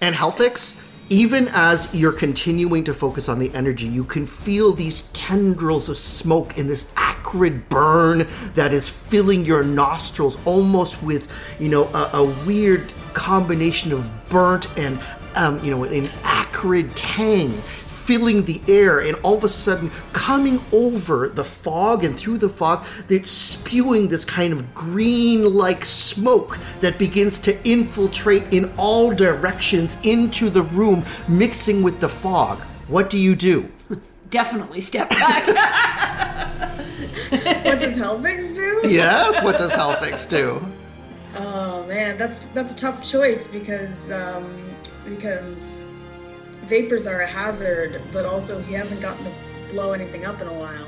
Speaker 1: and Helfix, even as you're continuing to focus on the energy, you can feel these tendrils of smoke and this acrid burn that is filling your nostrils, almost with, you know, a, a weird combination of burnt and, um, you know, an acrid tang filling the air and all of a sudden coming over the fog and through the fog it's spewing this kind of green like smoke that begins to infiltrate in all directions into the room mixing with the fog what do you do
Speaker 2: Definitely step back.
Speaker 9: What does Helfix do?
Speaker 1: yes what does Helfix do
Speaker 9: Oh man, that's that's a tough choice because um, because vapors are a hazard, but also he hasn't gotten to blow anything up in a while.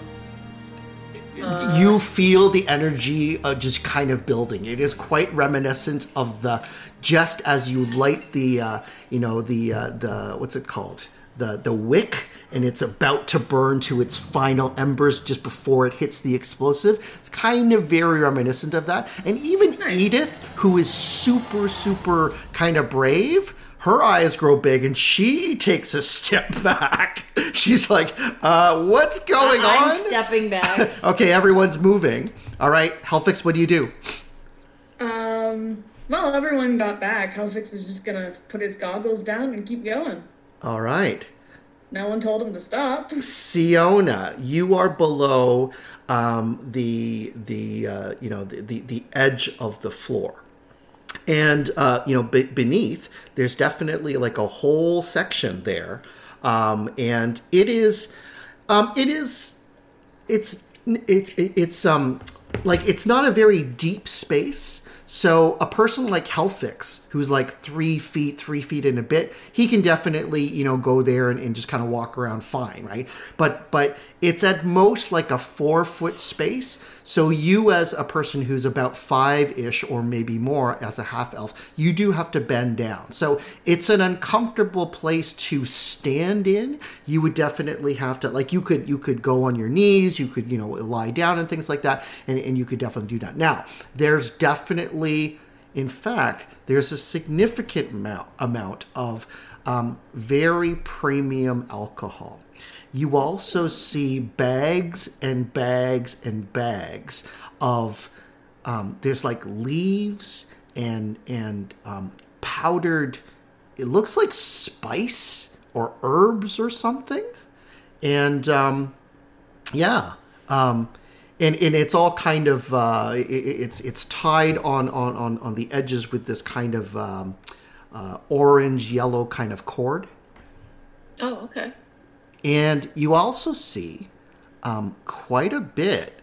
Speaker 9: Uh,
Speaker 1: you feel the energy uh, just kind of building. It is quite reminiscent of the just as you light the uh, you know the uh, the what's it called the the wick and it's about to burn to its final embers just before it hits the explosive. It's kind of very reminiscent of that. And even Edith, who is super super kind of brave, her eyes grow big and she takes a step back. She's like, uh, what's going
Speaker 2: I'm
Speaker 1: on?
Speaker 2: stepping back.
Speaker 1: okay, everyone's moving. All right, Helfix, what do you do?
Speaker 9: Um, well, everyone got back. Helfix is just gonna put his goggles down and keep going.
Speaker 1: All right.
Speaker 9: No one told him to stop.
Speaker 1: Siona, you are below um, the the uh, you know the, the the edge of the floor, and uh, you know be- beneath there's definitely like a whole section there, um, and it is um, it is it's it's it's um like it's not a very deep space. So a person like Helfix, who's like three feet, three feet and a bit, he can definitely, you know, go there and, and just kind of walk around fine, right? But but it's at most like a four foot space. So you as a person who's about five ish or maybe more as a half elf, you do have to bend down. So it's an uncomfortable place to stand in. You would definitely have to like you could you could go on your knees, you could, you know, lie down and things like that, and, and you could definitely do that. Now, there's definitely in fact, there's a significant amount, amount of um, very premium alcohol. You also see bags and bags and bags of um, there's like leaves and and um, powdered. It looks like spice or herbs or something, and um, yeah. Um, and, and it's all kind of uh, it, it's it's tied on, on, on, on the edges with this kind of um, uh, orange yellow kind of cord
Speaker 10: Oh, okay.
Speaker 1: And you also see um, quite a bit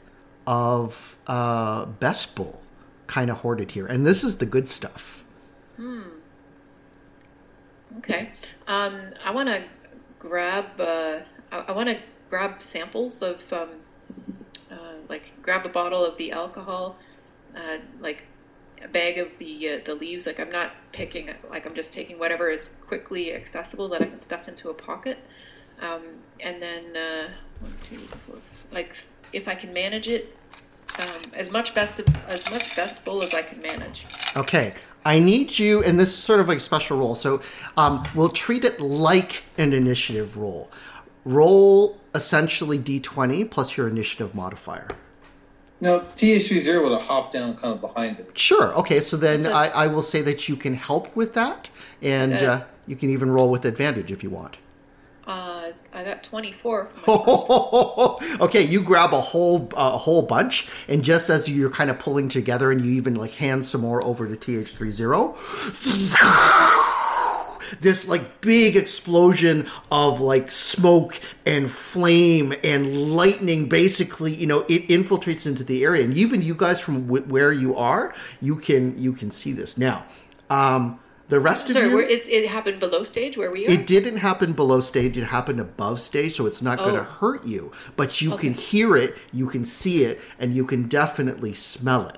Speaker 1: of uh, best bull kind of hoarded here and this is the good stuff
Speaker 10: Hmm. Okay. Um, I want to grab. Uh, I, I want to grab samples of, um, uh, like, grab a bottle of the alcohol, uh, like a bag of the uh, the leaves. Like, I'm not picking. Like, I'm just taking whatever is quickly accessible that I can stuff into a pocket. Um, and then uh, one, two, four, like, if I can manage it, um, as much best as much best bull as I can manage.
Speaker 1: Okay, I need you, and this is sort of like a special roll. So um, we'll treat it like an initiative roll. Roll essentially d20 plus your initiative modifier.
Speaker 8: Now, TH30 would have hopped down kind of behind it.
Speaker 1: Sure. Okay, so then I, I will say that you can help with that, and
Speaker 10: Okay.
Speaker 1: uh, you can even roll with advantage if you want.
Speaker 10: Uh, I got 24.
Speaker 1: okay, you grab a whole a whole bunch, and just as you're kind of pulling together, and you even like hand some more over to TH30, this like big explosion of like smoke and flame and lightning. Basically, you know, it infiltrates into the area, and even you guys from w- where you are, you can you can see this now. Um, the rest
Speaker 10: Sorry,
Speaker 1: of you,
Speaker 10: where, it's, it happened below stage where we are?
Speaker 1: it didn't happen below stage, it happened above stage, so it's not going to
Speaker 10: Oh.
Speaker 1: hurt you. But you
Speaker 10: Okay.
Speaker 1: can hear it, you can see it, and you can definitely smell it.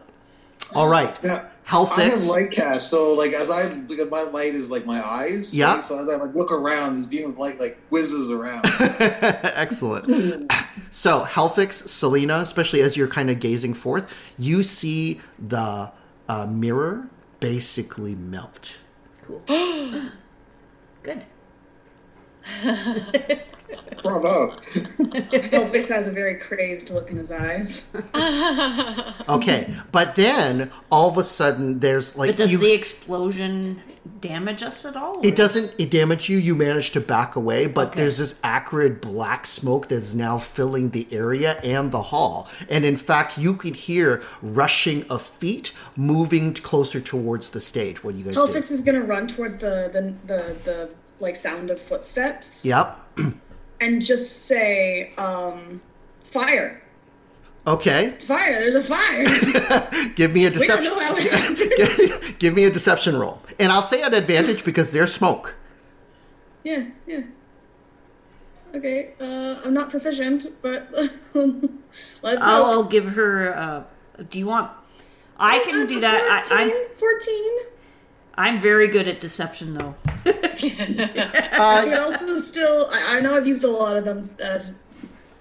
Speaker 1: All right.
Speaker 8: Yeah.
Speaker 1: Health
Speaker 8: I have light cast, so like as I look at my light is like my eyes.
Speaker 1: Yeah.
Speaker 8: right? So as I like look around, this beam of light like whizzes around.
Speaker 1: Excellent. So, Helfix, Selena, especially as you're kind of gazing forth, you see the uh, mirror basically melt.
Speaker 2: Good.
Speaker 8: Bravo.
Speaker 9: Helfix has a very crazed look in his eyes.
Speaker 1: Okay, but then all of a sudden there's like
Speaker 2: But does
Speaker 1: you-
Speaker 2: the explosion damage us at all?
Speaker 1: It doesn't it damage you. You manage to back away, but there's this acrid black smoke that's now filling the area and the hall. And in fact, you can hear rushing of feet moving closer towards the stage. What do you guys do?
Speaker 9: Helfix is gonna run towards the, the the the like sound of footsteps
Speaker 1: Yep.
Speaker 9: and just say, um, "Fire!
Speaker 1: Okay.
Speaker 9: Fire! There's a fire!"
Speaker 1: Give me a
Speaker 9: we don't
Speaker 1: deception.
Speaker 9: know how.
Speaker 1: Give me a deception roll, and I'll say an advantage because there's smoke.
Speaker 9: yeah, yeah. Okay, uh, I'm not proficient, but let's
Speaker 2: I'll. I'll give her. Uh, do you want? I can do that. I,
Speaker 9: 14,
Speaker 2: I'm
Speaker 9: 14.
Speaker 2: I'm very good at deception, though.
Speaker 9: Uh, I can also still. I, I know I've used a lot of them. As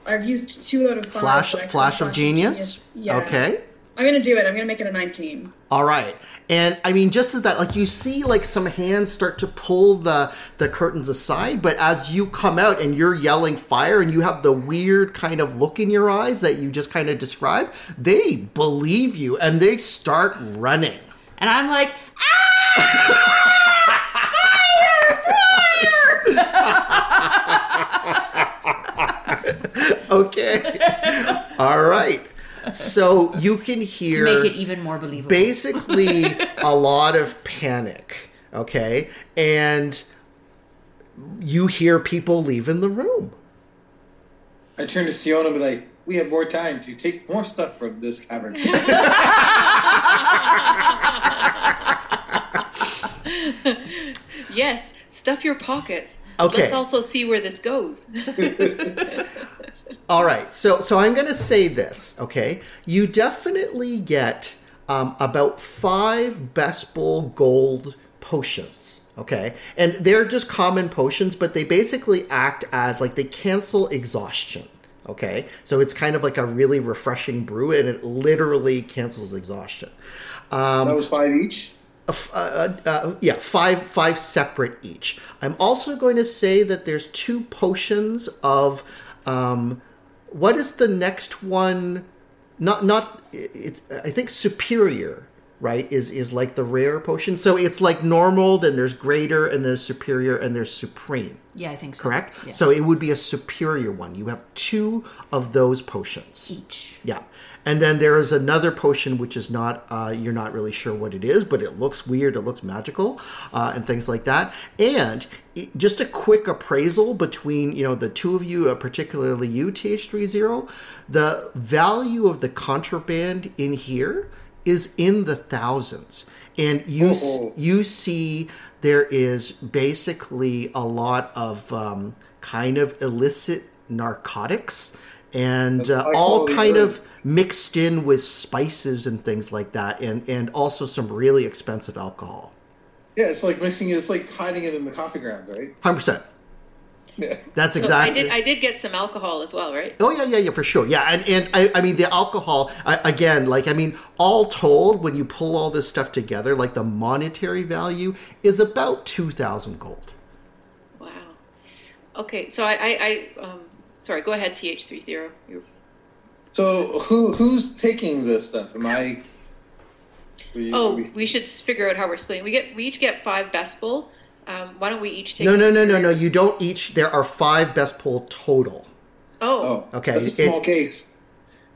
Speaker 9: I've used two out of five.
Speaker 1: Flash,
Speaker 9: but I
Speaker 1: flash
Speaker 9: think
Speaker 1: of genius.
Speaker 9: Yeah.
Speaker 1: Okay.
Speaker 9: I'm gonna do it. I'm gonna make it a 19.
Speaker 1: All right. And I mean, just as that, like you see, like some hands start to pull the the curtains aside, but as you come out and you're yelling fire, and you have the weird kind of look in your eyes that you just kind of described, they believe you and they start running.
Speaker 2: And I'm like, ah!
Speaker 1: okay. All right. So you can
Speaker 2: to
Speaker 1: hear
Speaker 2: make it even more believable.
Speaker 1: basically a lot of panic. Okay. And you hear people leaving the room.
Speaker 8: I turn to Siona and be like, we have more time to take more stuff from this cavern.
Speaker 10: yes, stuff your pockets.
Speaker 1: Okay.
Speaker 10: Let's also see where this goes.
Speaker 1: All right, so so I'm going to say this. Okay, you definitely get um, about five Best Bull Gold potions. Okay, and they're just common potions, but they basically act as like they cancel exhaustion. Okay, so it's kind of like a really refreshing brew, and it literally cancels exhaustion. Um,
Speaker 8: that was five each.
Speaker 1: Uh, uh, yeah, five five separate each. I'm also going to say that there's two potions of um, what is the next one? Not not it's I think superior right is is like the rare potion. So it's like normal, then there's greater, and there's superior, and there's supreme.
Speaker 2: yeah, I think so.
Speaker 1: Correct.
Speaker 2: Yeah.
Speaker 1: So it would be a superior one. You have two of those potions
Speaker 2: each.
Speaker 1: yeah. And then there is another potion which is not, uh, you're not really sure what it is, but it looks weird, it looks magical, uh, and things like that. And it- just a quick appraisal between, you know, the two of you, uh, particularly you, TH30, the value of the contraband in here is in the thousands. And you, s- you see there is basically a lot of um, kind of illicit narcotics and uh, all kind
Speaker 8: herb.
Speaker 1: of mixed in with spices and things like that and and also some really expensive alcohol
Speaker 8: Yeah, it's like mixing it. It's like hiding it in the coffee grounds, right?
Speaker 1: 100%
Speaker 8: Yeah.
Speaker 1: that's
Speaker 10: So
Speaker 1: exactly
Speaker 10: I did. I did get some alcohol as well, right?
Speaker 1: Oh yeah, yeah, yeah, for sure. Yeah, and and I, I mean the alcohol I, again, like I mean, all told, when you pull all this stuff together, like the monetary value is about two thousand gold.
Speaker 10: Wow. Okay, so I, I, I um, sorry. Go ahead, th three zero. You're
Speaker 8: So who who's taking this stuff? Am I? we-
Speaker 10: Oh,
Speaker 8: we-
Speaker 10: we should figure out how we're splitting. We get we each get five best bull. Um, why don't we each take?
Speaker 1: No, no, no, no, no. You don't each. There are five best bull total.
Speaker 10: Oh,
Speaker 8: oh,
Speaker 1: Okay,
Speaker 8: That's a small
Speaker 1: it's-
Speaker 8: case.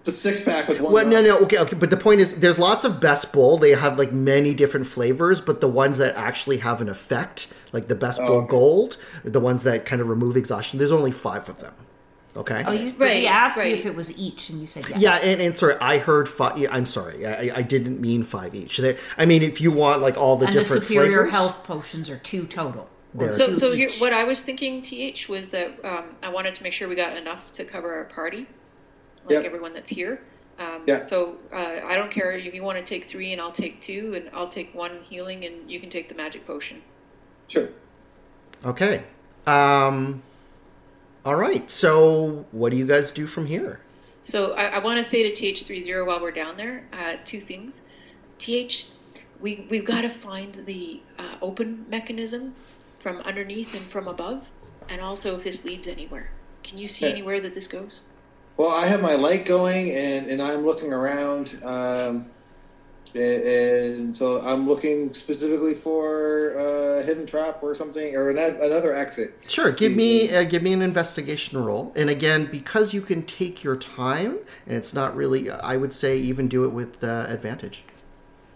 Speaker 8: It's a six pack with one.
Speaker 1: Well, no, no, okay, okay. But the point is, there's lots of Best Bull. They have like many different flavors, but the ones that actually have an effect, like the Best Bull
Speaker 8: Oh, okay.
Speaker 1: Gold, the ones that kind of remove exhaustion, there's only five of them. Okay.
Speaker 2: Oh, you, but
Speaker 10: Right,
Speaker 2: we asked you if it was each, and you said yes.
Speaker 1: yeah, and, and sorry, I heard five. I'm sorry, I, I didn't mean five each. There, I mean, if you want like all the
Speaker 2: and the
Speaker 1: different
Speaker 2: superior
Speaker 1: flavors,
Speaker 2: health potions are two total.
Speaker 1: There.
Speaker 10: so
Speaker 2: two
Speaker 10: so here, what I was thinking, th, was that um, I wanted to make sure we got enough to cover our party, like
Speaker 8: Yep.
Speaker 10: everyone that's here. Um,
Speaker 8: Yeah.
Speaker 10: So uh, I don't care if you want to take three and I'll take two, and I'll take one healing, and you can take the magic potion.
Speaker 8: Sure.
Speaker 1: Okay. Um. All right. So, what do you guys do from here?
Speaker 10: So I, I want to say to TH30 while we're down there, uh, two things. TH, we we've got to find the uh, open mechanism from underneath and from above, and also if this leads anywhere. Can you see
Speaker 8: Okay.
Speaker 10: anywhere that this goes?
Speaker 8: Well, I have my light going, and, and I'm looking around, um, and, so I'm looking specifically for a hidden trap or something, or an, another exit.
Speaker 1: Sure. Give me
Speaker 8: uh,
Speaker 1: uh, give me an investigation roll, and again, because you can take your time, and it's not really. I would say even do it with uh, advantage.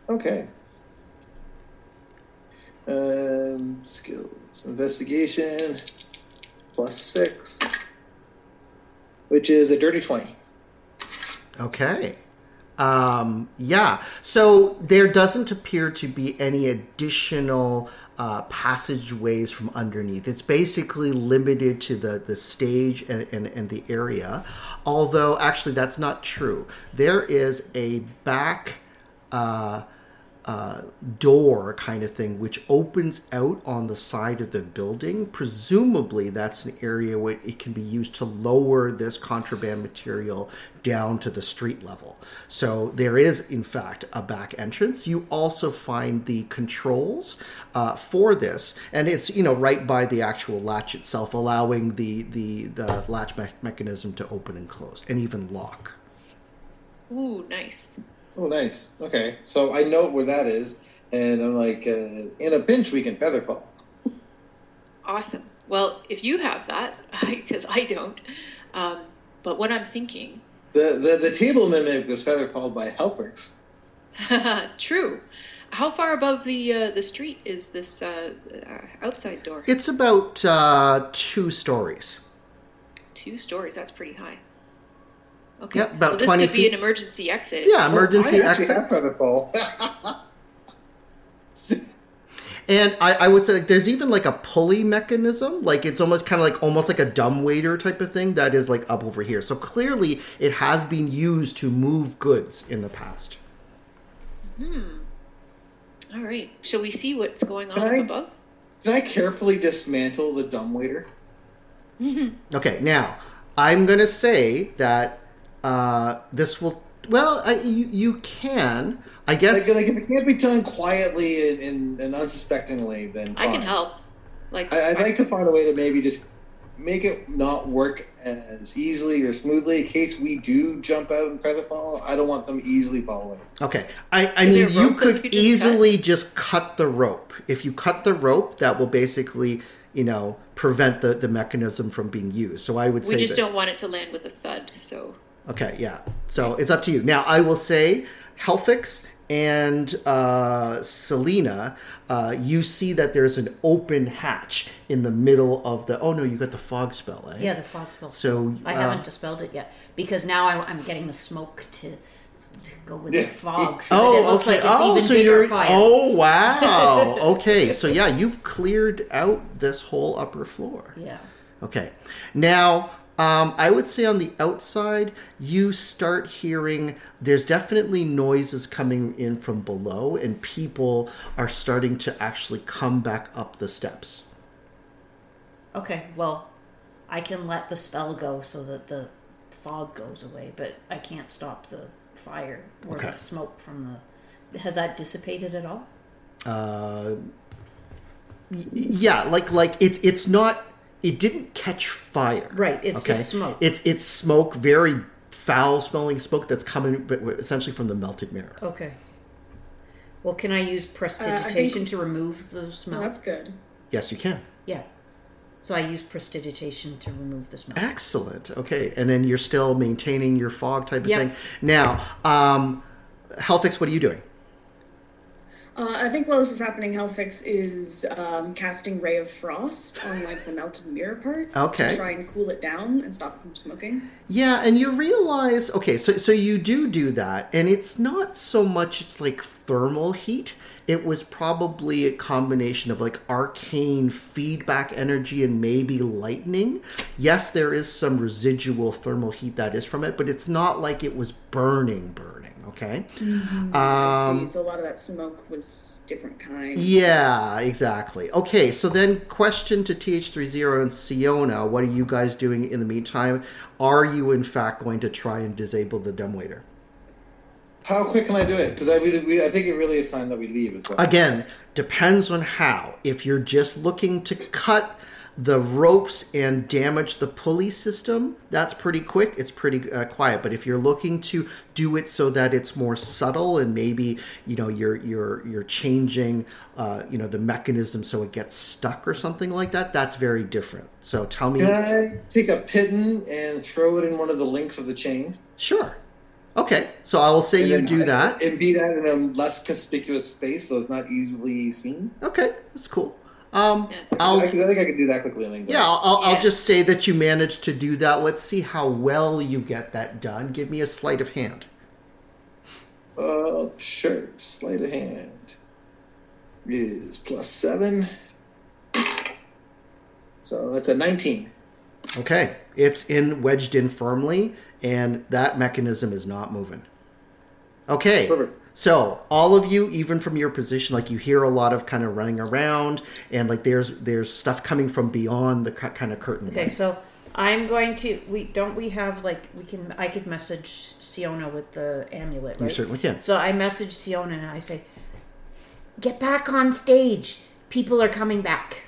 Speaker 8: Okay. Um, skills investigation plus six, which is a dirty twenty.
Speaker 1: Okay. Um, yeah. So there doesn't appear to be any additional uh, passageways from underneath. It's basically limited to the, the stage and, and, and the area. Although, actually, that's not true. There is a back. Uh, uh, door kind of thing, which opens out on the side of the building. Presumably, that's an area where it can be used to lower this contraband material down to the street level. So there is, in fact, a back entrance. You also find the controls uh, for this, and it's you know right by the actual latch itself, allowing the the the latch me- mechanism to open and close, and even lock.
Speaker 10: Ooh, nice.
Speaker 8: Oh, nice. Okay, so I know where that is, and I'm like, uh, in a pinch, we can feather fall.
Speaker 10: Awesome. Well, if you have that, because I don't, um, but what I'm thinking,
Speaker 8: The, the the table mimic was feather falled by Helfrix.
Speaker 10: true. How far above the uh, the street is this uh, uh, outside door?
Speaker 1: It's about uh, two stories.
Speaker 10: Two stories. That's pretty high. Okay.
Speaker 1: Yep, about
Speaker 10: well, this
Speaker 1: 20
Speaker 10: could
Speaker 1: feet.
Speaker 10: be an emergency exit.
Speaker 1: Yeah, emergency
Speaker 8: I actually
Speaker 1: exit.
Speaker 8: have feather fall.
Speaker 1: And I, I would say like, there's even like a pulley mechanism, like it's almost kind of like almost like a dumb waiter type of thing that is like up over here. So clearly, it has been used to move goods in the past. Hmm.
Speaker 10: All right. Shall we see what's going on
Speaker 8: Can
Speaker 10: up
Speaker 8: I-
Speaker 10: above?
Speaker 8: Can I carefully dismantle the dumbwaiter?
Speaker 1: Okay, now I'm gonna say that uh, this will. Well, I, you you can. I guess.
Speaker 8: Like, like if it can't be done quietly and, and, and unsuspectingly, then
Speaker 10: i can help like
Speaker 8: I, i'd
Speaker 10: I-
Speaker 8: like to find a way to maybe just make it not work as easily or smoothly in case we do jump out and try to follow. I don't want them easily following.
Speaker 1: Okay, I, I mean, you could
Speaker 10: you just
Speaker 1: easily just cut the rope. If you cut the rope, that will basically, you know, prevent the, the mechanism from being used. So I would
Speaker 10: we
Speaker 1: say we
Speaker 10: just
Speaker 1: that.
Speaker 10: don't want it to land with a thud. So
Speaker 1: Okay, yeah. So it's up to you. Now, I will say, Helfix and uh, Selena, uh, you see that there's an open hatch in the middle of the. Oh no, you got the fog spell, eh?
Speaker 2: Yeah, the fog spell.
Speaker 1: So
Speaker 2: I
Speaker 1: uh,
Speaker 2: haven't dispelled it yet because now I, I'm getting the smoke to go with the fog, so
Speaker 1: Oh,
Speaker 2: it looks
Speaker 1: okay.
Speaker 2: like it's
Speaker 1: oh,
Speaker 2: even
Speaker 1: so
Speaker 2: bigger
Speaker 1: you're.
Speaker 2: fire.
Speaker 1: Oh, wow. okay, so yeah, you've cleared out this whole upper floor.
Speaker 2: Yeah.
Speaker 1: Okay. Now, um, I would say on the outside, you start hearing there's definitely noises coming in from below, and people are starting to actually come back up the steps.
Speaker 2: Okay, well, I can let the spell go so that the fog goes away, but I can't stop the fire or
Speaker 1: Okay.
Speaker 2: the smoke from the. Has that dissipated at all?
Speaker 1: Uh, yeah, like like it's it's not. It didn't catch fire.
Speaker 2: Right, it's just smoke.
Speaker 1: It's it's smoke, very foul smelling smoke that's coming, essentially from the melted mirror.
Speaker 2: Okay. Well, can I use
Speaker 9: Uh, I
Speaker 2: prestidigitation
Speaker 9: think-
Speaker 2: to remove the smell?
Speaker 9: That's good.
Speaker 1: Yes, you can.
Speaker 2: Yeah. So I use prestidigitation to remove the smell.
Speaker 1: Excellent. Okay, and then you're still maintaining your fog type of
Speaker 2: Yep.
Speaker 1: thing. Now, um, Helfix, what are you doing?
Speaker 9: Uh, I think while this is happening, Helfix is um, casting Ray of Frost on like the melted mirror part.
Speaker 1: Okay.
Speaker 9: To try and cool it down and stop it from smoking.
Speaker 1: Yeah, and you realize, okay, so so you do do that, and it's not so much it's like thermal heat. It was probably a combination of like arcane feedback energy and maybe lightning. Yes, there is some residual thermal heat that is from it, but it's not like it was burning, burning. Okay.
Speaker 9: I
Speaker 1: Um.
Speaker 9: So a lot of that smoke was different kind.
Speaker 1: Yeah, exactly. Okay, so then question to TH30 and Siona, what are you guys doing in the meantime? Are you in fact going to try and disable the dumbwaiter?
Speaker 8: How quick can I do it? Because I, really- we, I think it really is time that we leave as well.
Speaker 1: Again, depends on how. If you're just looking to cut the ropes and damage the pulley system, that's pretty quick. It's pretty uh, quiet. But if you're looking to do it so that it's more subtle and maybe you know you're you're you're changing uh, you know the mechanism so it gets stuck or something like that, that's very different. So tell me.
Speaker 8: Can I take a piton and throw it in one of the links of the chain?
Speaker 1: Sure. Okay, so I will say
Speaker 8: And
Speaker 1: you do
Speaker 8: I-
Speaker 1: that.
Speaker 8: And be that in a less conspicuous space so it's not easily seen.
Speaker 1: Okay, that's cool. Um,
Speaker 10: Yeah.
Speaker 1: I'll
Speaker 8: I, I think I could do that quickly. Link.
Speaker 1: Yeah, I'll, I'll, I'll
Speaker 10: Yeah.
Speaker 1: just say that you managed to do that. Let's see how well you get that done. Give me a sleight of hand.
Speaker 8: Uh, sure. Sleight of hand is plus seven. So that's a 19.
Speaker 1: Okay, it's in wedged in firmly, and that mechanism is not moving. Okay,
Speaker 8: Perfect.
Speaker 1: So all of you, even from your position, like you hear a lot of kind of running around, and like there's there's stuff coming from beyond the cu- kind of curtain.
Speaker 2: Okay, so I'm going to. We don't we have like we can. I could message Siona with the amulet.
Speaker 1: You certainly can.
Speaker 2: So I message Siona and I say, "Get back on stage. People are coming back."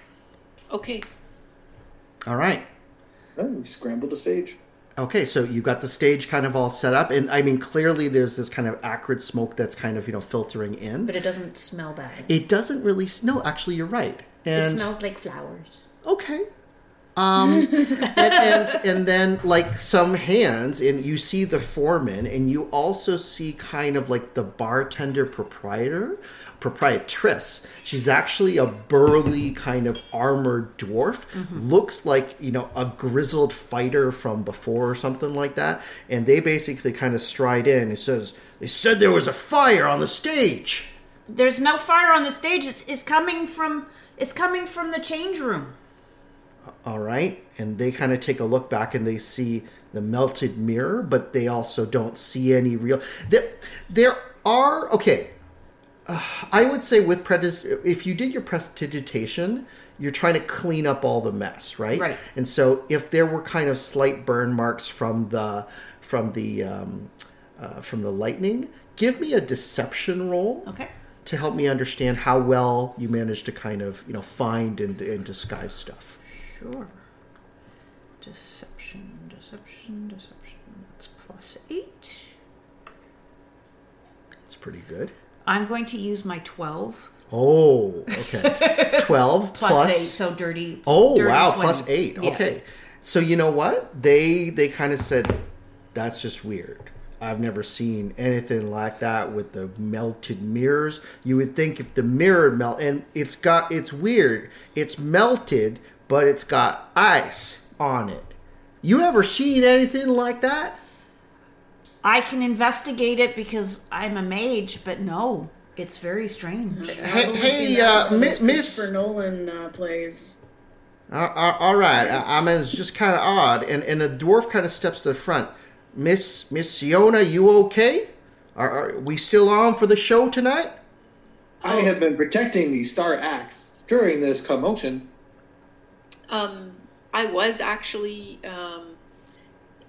Speaker 10: Okay.
Speaker 1: All right.
Speaker 8: Oh, we scramble the stage.
Speaker 1: Okay, so you got the stage kind of all set up, and I mean clearly there's this kind of acrid smoke that's kind of you know filtering in.
Speaker 2: But it doesn't smell bad.
Speaker 1: It doesn't really. No, actually, you're right.
Speaker 2: it smells like flowers.
Speaker 1: okay. Um, and, and and then like some hands, and you see the foreman, and you also see kind of like the bartender proprietor, proprietress. She's actually a burly kind of armored dwarf. Mm-hmm. Looks like you know a grizzled fighter from before or something like that. And they basically kind of stride in and says, "They said there was a fire on the stage."
Speaker 2: There's no fire on the stage. It's, it's coming from. It's coming from the change room.
Speaker 1: All right. And they kind of take a look back and they see the melted mirror, but they also don't see any real. There, there are. Okay. Uh, I would say with predis, if you did your prestidigitation, you're trying to clean up all the mess, right?
Speaker 2: Right.
Speaker 1: And so if there were kind of slight burn marks from the from the um, uh, from the lightning, give me a deception roll
Speaker 2: Okay.
Speaker 1: to help me understand how well you managed to kind of you know find and, and disguise stuff.
Speaker 2: Sure. Deception, deception, deception. That's plus eight.
Speaker 1: That's pretty good.
Speaker 2: I'm going to use my 12
Speaker 1: Oh, okay. 12
Speaker 2: plus,
Speaker 1: plus
Speaker 2: 8, so dirty.
Speaker 1: Oh,
Speaker 2: dirty
Speaker 1: wow,
Speaker 2: 20.
Speaker 1: plus 8.
Speaker 2: Yeah.
Speaker 1: Okay. So you know what? They they kind of said that's just weird. I've never seen anything like that with the melted mirrors. You would think if the mirror melt and it's got it's weird. It's melted, but it's got ice on it. You ever seen anything like that?
Speaker 2: I can investigate it because I'm a mage, but no, it's very strange.
Speaker 1: Hey,
Speaker 9: I've
Speaker 1: hey, uh,
Speaker 9: in
Speaker 1: Miss-
Speaker 9: Christopher Nolan uh, plays.
Speaker 1: Uh, uh, all right. I, I mean, it's just kind of odd. And and the dwarf kind of steps to the front. Miss Miss Siona, you okay? Are, are we still on for the show tonight?
Speaker 8: I have been protecting the Star Act during this commotion.
Speaker 10: Um, I was actually um,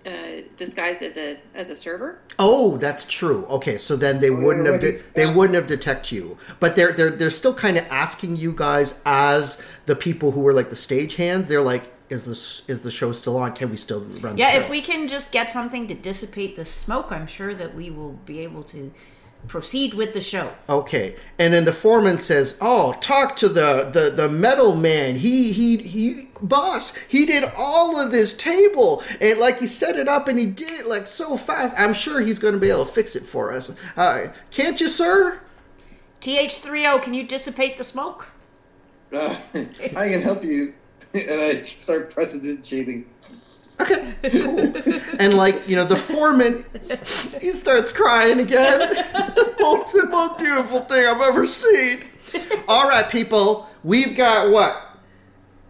Speaker 10: uh, disguised as a as a server.
Speaker 1: Oh, that's true. Okay, so then they wouldn't have de- they wouldn't have detect you, but they're they're they're still kind of asking you guys as the people who were like the stage hands. They're like, is this is the show still on? Can we still run?
Speaker 2: Yeah,
Speaker 1: the show?
Speaker 2: if we can just get something to dissipate the smoke, I'm sure that we will be able to proceed with the show.
Speaker 1: Okay, and then the foreman says, "Oh, talk to the the the metal man. He he he, boss. He did all of this table, and like he set it up, and he did it like so fast. I'm sure he's going to be able to fix it for us. Uh, can't you, sir?
Speaker 2: TH30, oh, can you dissipate the smoke?
Speaker 8: Uh, I can help you. And I start precedent shading.
Speaker 1: And like you know, the foreman, he starts crying again. oh, it's the most beautiful thing I've ever seen. All right, people, we've got what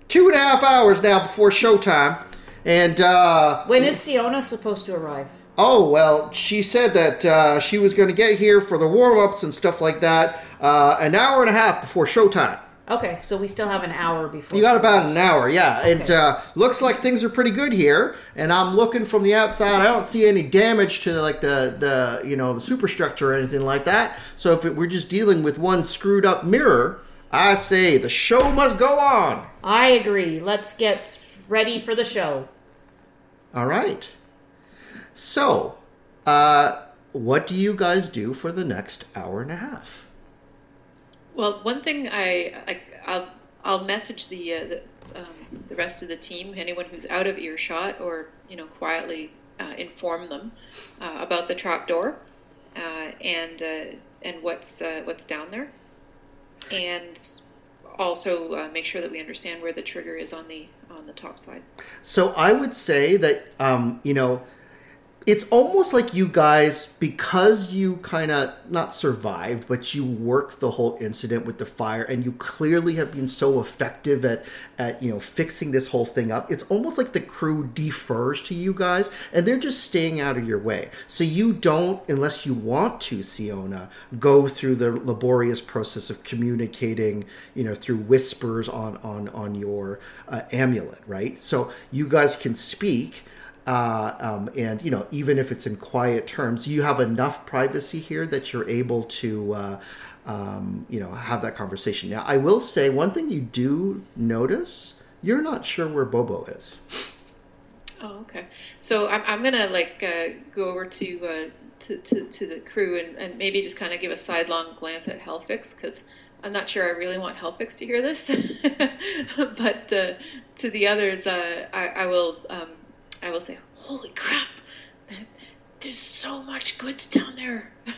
Speaker 1: two and a half hours now before showtime, and. uh
Speaker 2: When is Siona supposed to arrive?
Speaker 1: Oh, well, she said that uh, she was going to get here for the warm ups and stuff like that uh, an hour and a half before showtime.
Speaker 2: Okay, so we still have an hour before.
Speaker 1: You got about an hour, yeah. It uh, looks like things are pretty good here, and I'm looking from the outside. I don't see any damage to like the the you know the superstructure or anything like that. So if it, we're just dealing with one screwed up mirror, I say the show must go on.
Speaker 2: I agree. Let's get ready for the show.
Speaker 1: All right. So, uh, what do you guys do for the next hour and a half?
Speaker 10: Well, one thing I, I I'll I'll message the uh, the, um, the rest of the team, anyone who's out of earshot, or you know, quietly uh, inform them uh, about the trap door uh, and uh, and what's uh, what's down there, and also make sure that we understand where the trigger is on the on the top side.
Speaker 1: So I would say that um, you know it's almost like you guys because you kind of not survived but you worked the whole incident with the fire and you clearly have been so effective at at you know fixing this whole thing up it's almost like the crew defers to you guys and they're just staying out of your way. So you don't unless you want to siona go through the laborious process of communicating you know through whispers on on on your uh, amulet right? So you guys can speak uh, um, and you know even if it's in quiet terms you have enough privacy here that you're able to uh, um, you know have that conversation now i will say one thing you do notice you're not sure where bobo is
Speaker 10: Oh, okay. So I'm, I'm gonna like uh, go over to, uh, to to to the crew and, and maybe just kind of give a sidelong glance at Helfix because I'm not sure I really want Helfix to hear this. but uh, to the others, uh, I, I will um, I will say, "Holy crap! There's so much goods down there."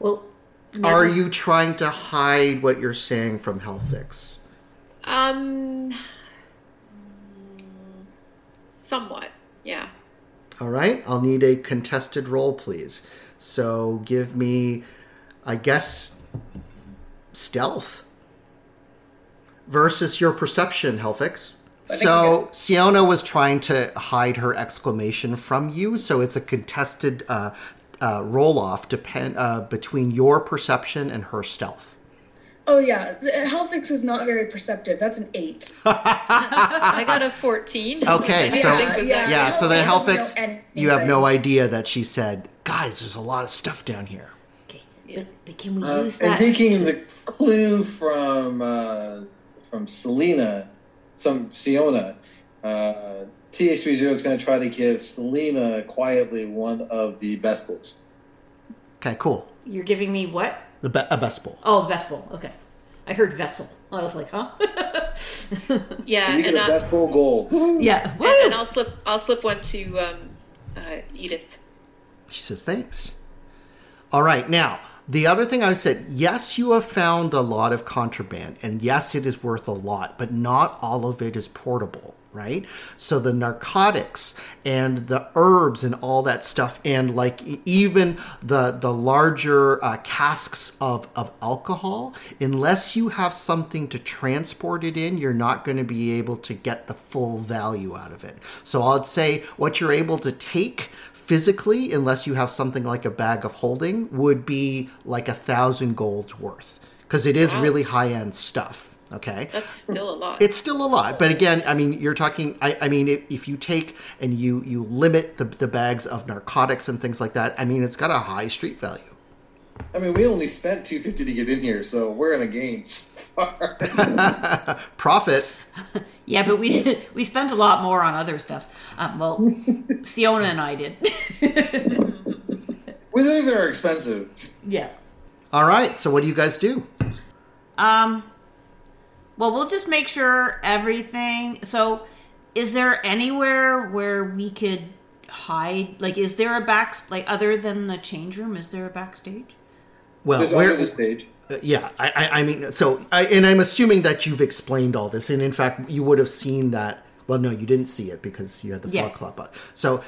Speaker 2: Well,
Speaker 1: are you trying to hide what you're saying from Helfix?
Speaker 10: Um, somewhat, yeah.
Speaker 1: All right, I'll need a contested roll, please. So give me, I guess, stealth versus your perception, Helfix. So Siona was trying to hide her exclamation from you, so it's a contested uh, uh, roll off depend uh, between your perception and her stealth.
Speaker 9: Oh yeah, the- Helfix is not very perceptive. That's an eight.
Speaker 10: I got a 14.
Speaker 1: Okay, so
Speaker 10: think with
Speaker 9: yeah,
Speaker 1: yeah, so then
Speaker 9: I don't
Speaker 1: Helfix, you have no idea that she said, "Guys, there's a lot of stuff down here."
Speaker 2: Okay, but, but can we
Speaker 8: Uh,
Speaker 2: use
Speaker 8: and
Speaker 2: that?
Speaker 8: taking the clue from uh, from Selena, some Siona, uh, TH30 is going to try to give Selena quietly one of the best books.
Speaker 1: Okay, cool.
Speaker 2: You're giving me what?
Speaker 1: The be- a best bull.
Speaker 2: Oh, Vespel. Okay. I heard vessel. I was like, huh?
Speaker 10: Yeah,
Speaker 8: So you get
Speaker 10: and,
Speaker 8: a
Speaker 10: I,
Speaker 8: best bull gold.
Speaker 2: yeah.
Speaker 10: and,
Speaker 2: Woo!
Speaker 10: and I'll slip I'll slip one to um, uh, Edith.
Speaker 1: She says, thanks. All right, now, the other thing I said, yes, you have found a lot of contraband, and yes, it is worth a lot, but not all of it is portable, right? So the narcotics and the herbs and all that stuff, and like even the the larger uh, casks of, of alcohol, unless you have something to transport it in, you're not going to be able to get the full value out of it. So I'd say what you're able to take physically, unless you have something like a bag of holding, would be like a thousand golds worth because it is
Speaker 10: Wow.
Speaker 1: really high end stuff. Okay.
Speaker 10: That's still a lot.
Speaker 1: It's still a lot, but again, I mean, you're talking. I, I mean, if, if you take and you you limit the, the bags of narcotics and things like that, I mean, it's got a high street value.
Speaker 8: I mean, we only spent two fifty to get in here, so we're in a gain. so far.
Speaker 1: Profit.
Speaker 2: Yeah, but we we spent a lot more on other stuff. Um, well, Siona and I did.
Speaker 8: we think they're expensive.
Speaker 2: yeah.
Speaker 1: All right. So what do you guys do?
Speaker 2: Um. Well, we'll just make sure everything. So, is there anywhere where we could hide? Like, is there a back? Like, other than the change room, is there a backstage?
Speaker 1: Well,
Speaker 8: There's
Speaker 1: where
Speaker 8: under the stage.
Speaker 1: Uh, yeah, I, I, I mean, so, I, and I'm assuming that you've explained all this, and in fact, you would have seen that. Well, no, you didn't see it because you had the
Speaker 2: Yeah.
Speaker 1: fog cloud up. So,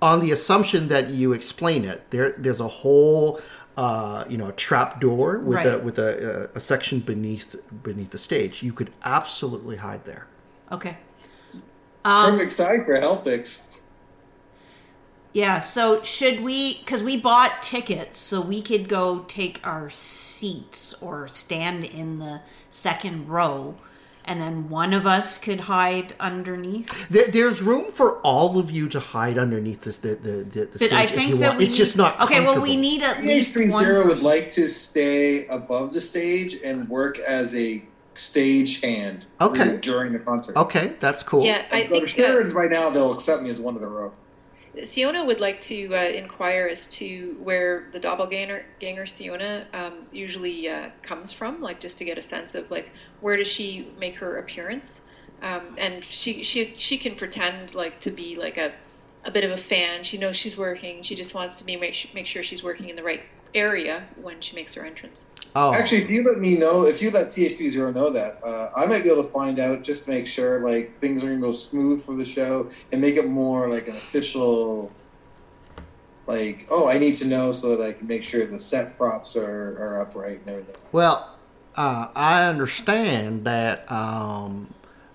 Speaker 1: on the assumption that you explain it, there, there's a whole, uh, you know, trap door with a with a, a, a section beneath beneath the stage. You could absolutely hide there.
Speaker 2: Okay. Um,
Speaker 8: Perfect side for Helfix.
Speaker 2: Yeah, so should we, because we bought tickets, so we could go take our seats or stand in the second row, and then one of us could hide underneath?
Speaker 1: There, there's room for all of you to hide underneath this, the the the, the
Speaker 2: But
Speaker 1: stage
Speaker 2: I
Speaker 1: if you
Speaker 2: that
Speaker 1: want.
Speaker 2: we
Speaker 1: It's just not
Speaker 2: Okay, well, we need at least one.
Speaker 8: TH30 would like to stay above the stage and work as a stage hand
Speaker 1: Okay.
Speaker 8: during the concert.
Speaker 1: Okay, that's cool.
Speaker 10: Yeah, I
Speaker 8: I'm
Speaker 10: think
Speaker 8: sure
Speaker 10: uh,
Speaker 8: right now they'll accept me as one of the row.
Speaker 10: Siona would like to uh, inquire as to where the doppelganger ganger Siona um, usually uh, comes from, like just to get a sense of like where does she make her appearance, um, and she she she can pretend like to be like a a bit of a fan. She knows she's working. She just wants to be make make sure she's working in the right area when she makes her entrance.
Speaker 1: Oh,
Speaker 8: Actually, if you let me know, if you let THP Zero know that, uh, I might be able to find out just to make sure like things are gonna go smooth for the show and make it more like an official. Like, oh, I need to know so that I can make sure the set props are, are upright and everything.
Speaker 1: Well, uh, I understand that um,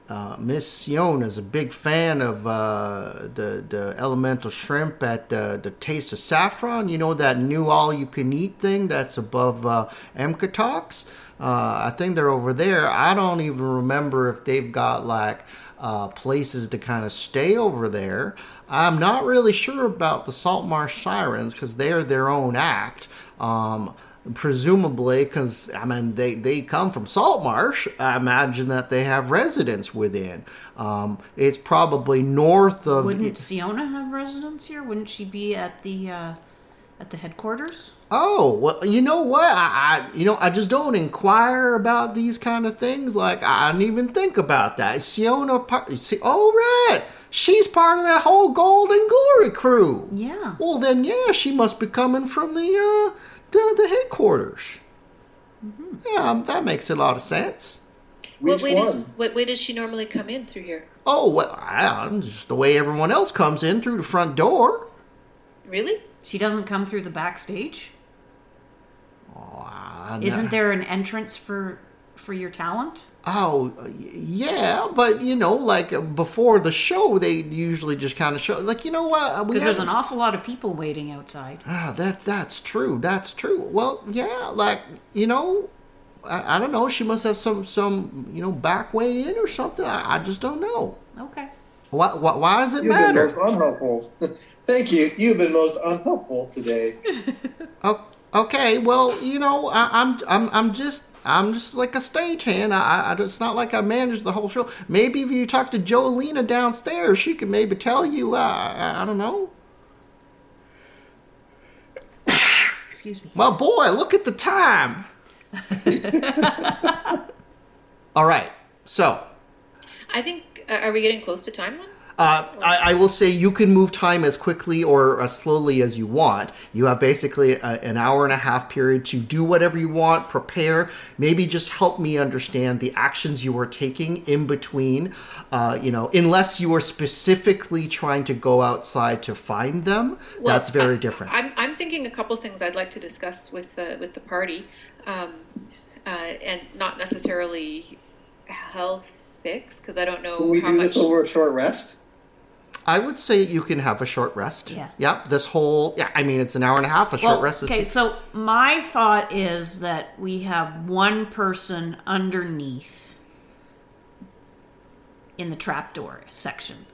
Speaker 1: uh, Miss Siona is a big fan of uh, the the elemental shrimp at uh, the Taste of Saffron. You know that new all-you-can-eat thing that's above uh, MCA Talks. Uh, I think they're over there. I don't even remember if they've got like uh, places to kind of stay over there. I'm not really sure about the Salt Marsh Sirens because they're their own act. Um, presumably, because I mean they, they come from Salt Marsh. I imagine that they have residents within. Um, it's probably north of.
Speaker 2: Wouldn't Siona have residence here? Wouldn't she be at the uh, at the headquarters?
Speaker 1: Oh well, you know what? I, I you know I just don't inquire about these kind of things. Like I didn't even think about that. Is Siona part? See, oh right, she's part of that whole Golden Glory crew.
Speaker 2: Yeah.
Speaker 1: Well then, yeah, she must be coming from the uh the, the headquarters. Yeah, um, that makes a lot of sense.
Speaker 10: What
Speaker 8: Which
Speaker 10: way,
Speaker 8: one?
Speaker 10: does, what way does she normally come in through here?
Speaker 1: Oh well, I, just the way everyone else comes in through the front door.
Speaker 10: Really?
Speaker 2: She doesn't come through the backstage.
Speaker 1: I
Speaker 2: Isn't
Speaker 1: know.
Speaker 2: there an entrance for for your talent?
Speaker 1: Oh, yeah, but you know, like uh, before the show, they usually just kind of show, like, you know what?
Speaker 2: Because there's an awful lot of people waiting outside.
Speaker 1: Ah, that that's true. That's true. Well, yeah, like you know, I, I don't know. She must have some some you know back way in or something. I, I just don't know.
Speaker 2: Okay.
Speaker 1: Why why, why does it
Speaker 8: You've been
Speaker 1: matter?
Speaker 8: most unhelpful. Thank you. You've been most unhelpful today.
Speaker 1: Okay, well, you know, I, I'm I'm I'm just. I'm just like a stagehand. I, I, it's not like I manage the whole show. Maybe if you talk to Jolena downstairs, she could maybe tell you. Uh, I, I don't know.
Speaker 2: Excuse me.
Speaker 1: My boy, look at the time. All right, so
Speaker 10: I think. Uh, are we getting close to time then?
Speaker 1: Uh, I, I will say you can move time as quickly or as slowly as you want. You have basically a, an hour and a half period to do whatever you want, prepare, maybe just help me understand the actions you are taking in between. Uh, you know, unless you are specifically trying to go outside to find them,
Speaker 10: Well,
Speaker 1: that's very
Speaker 10: I-
Speaker 1: different.
Speaker 10: I'm, I'm thinking a couple things I'd like to discuss with uh, with the party, um, uh, and not necessarily health fix because I don't know
Speaker 8: Can we
Speaker 10: how
Speaker 8: do
Speaker 10: much.
Speaker 8: this over a short rest?
Speaker 1: I would say you can have a short rest.
Speaker 2: Yeah.
Speaker 1: Yep. This whole yeah. I mean, it's an hour and a half. A short rest is
Speaker 2: okay, so my thought is that we have one person underneath in the trapdoor section.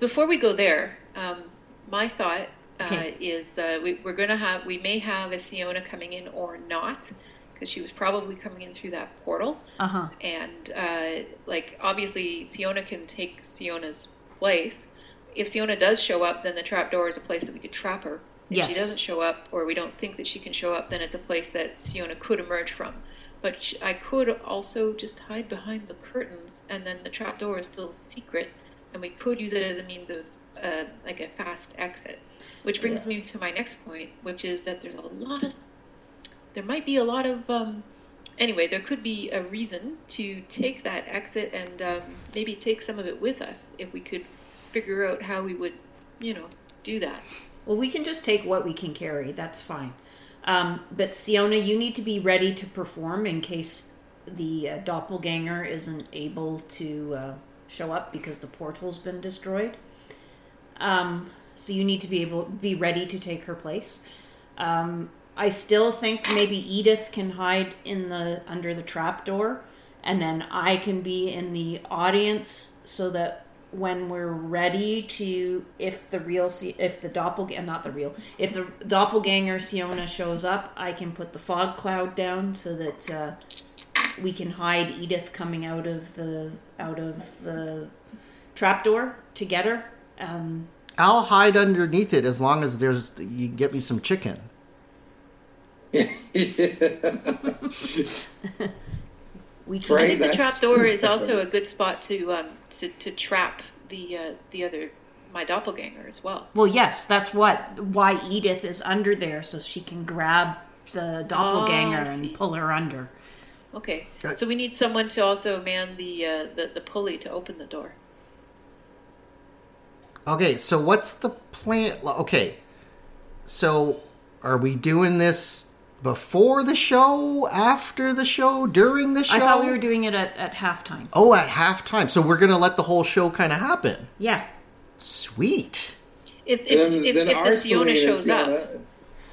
Speaker 10: Before we go there, um, my thought uh,
Speaker 2: Okay.
Speaker 10: is uh, we, we're going to have we may have a Siona coming in or not because she was probably coming in through that portal.
Speaker 2: Uh huh.
Speaker 10: and uh, like obviously Siona can take Siona's place. If Siona does show up, then the trapdoor is a place that we could trap her. If she doesn't show up, or we don't think that she can show up, then it's a place that Siona could emerge from. But sh- I could also just hide behind the curtains, and then the trapdoor is still secret, and we could use it as a means of uh, like a fast exit. Which brings me to my next point, which is that there's a lot of there might be a lot of um, anyway, there could be a reason to take that exit and um, maybe take some of it with us if we could figure out how we would, you know, do that.
Speaker 2: Well, we can just take what we can carry. That's fine. Um, but Siona, you need to be ready to perform in case the uh, doppelganger isn't able to uh, show up because the portal's been destroyed. Um, so you need to be able be ready to take her place. Um, I still think maybe Edith can hide in the under the trapdoor, and then I can be in the audience so that when we're ready to, if the real, if the doppelganger, not the real, if the doppelganger Siona shows up, I can put the fog cloud down so that uh, we can hide Edith coming out of the out of the trapdoor to get her. Um,
Speaker 1: I'll hide underneath it as long as there's you get me some chicken.
Speaker 2: we can
Speaker 10: I
Speaker 8: Right,
Speaker 10: think the
Speaker 8: trap
Speaker 10: door is also a good spot to um, to, to trap the uh, the other my doppelganger as well.
Speaker 2: Well, yes, that's what why Edith is under there, so she can grab the doppelganger
Speaker 10: Oh,
Speaker 2: and pull her under.
Speaker 10: Okay. So we need someone to also man the uh, the, the pulley to open the door.
Speaker 1: Okay, so what's the plan? Okay, so are we doing this before the show, after the show, during the show?
Speaker 2: I thought we were doing it at, at halftime.
Speaker 1: Oh, at halftime. So we're gonna let the whole show kind of happen.
Speaker 2: Yeah.
Speaker 1: Sweet.
Speaker 10: If if,
Speaker 8: then,
Speaker 10: if,
Speaker 8: then
Speaker 10: if the Siona
Speaker 8: Selena-
Speaker 10: shows up,
Speaker 8: Selena-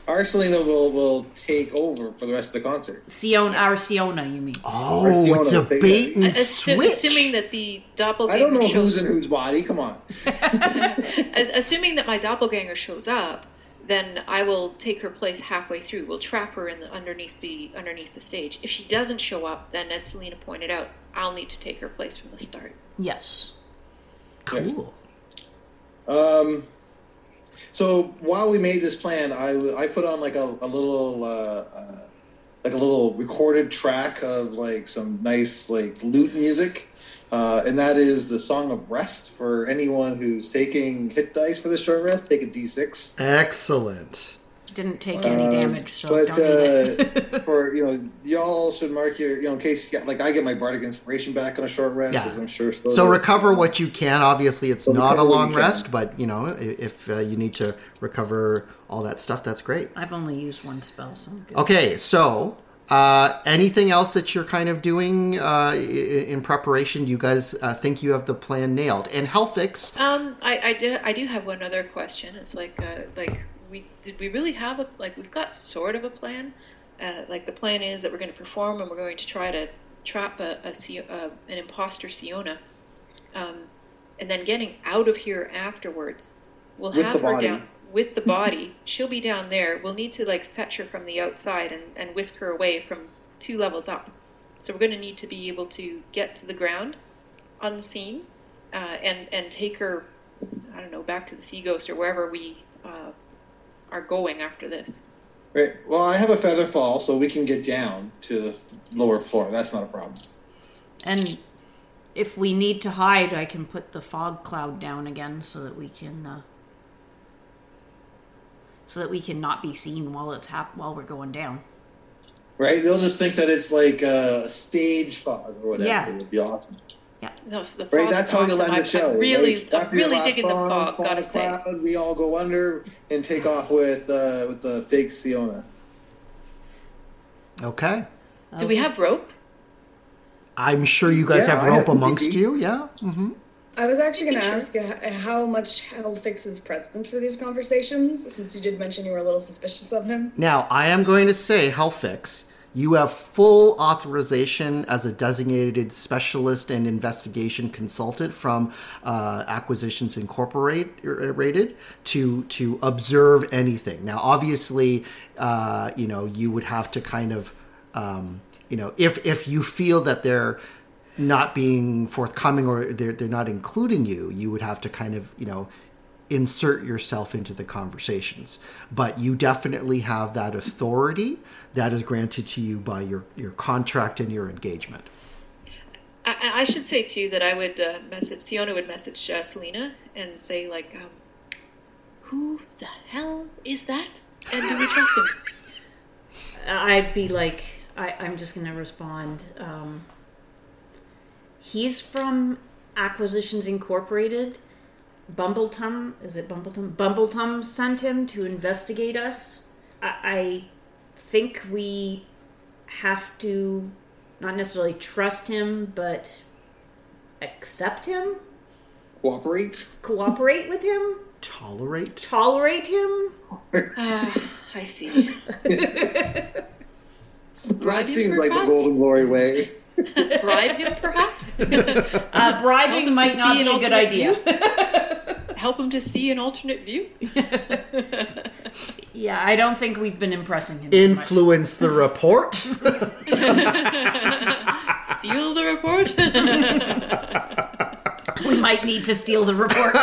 Speaker 8: our Selena will will take over for the rest of the concert.
Speaker 2: Siona, our Siona, you mean?
Speaker 1: Oh,
Speaker 8: Siona
Speaker 1: it's a
Speaker 8: will
Speaker 1: bait and
Speaker 10: assu-
Speaker 1: switch.
Speaker 10: assuming that the doppelganger
Speaker 8: I don't know who's in whose body. Come on.
Speaker 10: assuming that my doppelganger shows up, then I will take her place halfway through. We'll trap her in the underneath the underneath the stage. If she doesn't show up, then as Selena pointed out, I'll need to take her place from the start.
Speaker 2: Yes.
Speaker 1: cool.
Speaker 8: Um, so while we made this plan, I, I put on like a, a little uh, uh, like a little recorded track of like some nice like lute music, uh, and that is the song of rest for anyone who's taking hit dice for the short rest. Take a d6.
Speaker 1: Excellent.
Speaker 2: Didn't take any
Speaker 8: Uh,
Speaker 2: damage, so
Speaker 8: but
Speaker 2: don't
Speaker 8: uh, for you know, y'all should mark your you know in case you get like I get my bardic inspiration back on a short rest,
Speaker 1: Yeah.
Speaker 8: as I'm sure.
Speaker 1: So
Speaker 8: does.
Speaker 1: recover what you can. Obviously, it's
Speaker 8: So
Speaker 1: not a long rest, but you know, if uh, you need to recover all that stuff, that's great.
Speaker 2: I've only used one spell, so I'm good.
Speaker 1: Okay, so uh, anything else that you're kind of doing uh, i- in preparation? Do you guys uh, think you have the plan nailed? And Helfix,
Speaker 10: Um, I, I do I do have one other question. It's like uh, like we did we really have a like we've got sort of a plan. Uh, like the plan is that we're going to perform and we're going to try to trap a, a, Sio- uh, an imposter Siona, um, and then getting out of here afterwards. We'll
Speaker 8: With
Speaker 10: have
Speaker 8: the
Speaker 10: her
Speaker 8: body.
Speaker 10: down with the body. She'll be down there. We'll need to like fetch her from the outside and, and whisk her away from two levels up. So we're going to need to be able to get to the ground unseen uh, and and take her, I don't know, back to the Sea Ghost or wherever we uh, are going after this.
Speaker 8: Right. Well, I have a feather fall, so we can get down to the lower floor. That's not a problem.
Speaker 2: And if we need to hide, I can put the fog cloud down again so that we can uh, so that we can not be seen while it's hap- while we're going down.
Speaker 8: Right? They'll just think that it's like a stage fog or whatever.
Speaker 2: Yeah.
Speaker 8: It would be awesome. Yeah.
Speaker 10: No, so the
Speaker 8: Right.
Speaker 10: fog's
Speaker 8: That's how you'll
Speaker 10: awesome.
Speaker 8: end the
Speaker 10: I'm-
Speaker 8: show.
Speaker 10: I'm really,
Speaker 8: right?
Speaker 10: I'm
Speaker 8: After
Speaker 10: really digging the
Speaker 8: song,
Speaker 10: fog.
Speaker 8: Fog
Speaker 10: Gotta say.
Speaker 8: Cloud, we all go under and take off with uh, with the fake Siona.
Speaker 1: okay.
Speaker 10: Do we have rope?
Speaker 1: I'm sure you guys
Speaker 8: Yeah,
Speaker 1: have rope
Speaker 8: have
Speaker 1: amongst you. Yeah. hmm
Speaker 9: I was actually going to ask uh, how much Helfix is present for these conversations, since you did mention you were a little suspicious of him.
Speaker 1: Now, I am going to say, Helfix, you have full authorization as a designated specialist and investigation consultant from uh, Acquisitions Incorporated to to observe anything. Now, obviously, uh, you know you would have to kind of, um, you know, if if you feel that they're not being forthcoming or they're they're not including you, you would have to kind of you know insert yourself into the conversations. But you definitely have that authority that is granted to you by your, your contract and your engagement.
Speaker 10: I, I should say too that I would uh, message Siona would message uh, Selena and say like, um, "Who the hell is that? And do we trust him?"
Speaker 2: I'd be like, I, I'm just going to respond. Um, he's from Acquisitions Incorporated. Bumbletum, is it Bumbletum? Bumbletum sent him to investigate us. I, I think we have to not necessarily trust him, but accept him,
Speaker 8: Cooperate.
Speaker 2: cooperate with him,
Speaker 1: Tolerate?
Speaker 2: tolerate him.
Speaker 10: Ah, I see.
Speaker 8: That
Speaker 10: Bribe him
Speaker 8: seems like the? Golden Glory way.
Speaker 10: Bribe him, perhaps.
Speaker 2: Uh, bribing might not be a good idea.
Speaker 10: Help him to see an alternate view.
Speaker 2: yeah, I don't think we've been impressing him. too much.
Speaker 1: Influence the report?
Speaker 10: Steal the report.
Speaker 2: We might need to steal the report.
Speaker 1: oh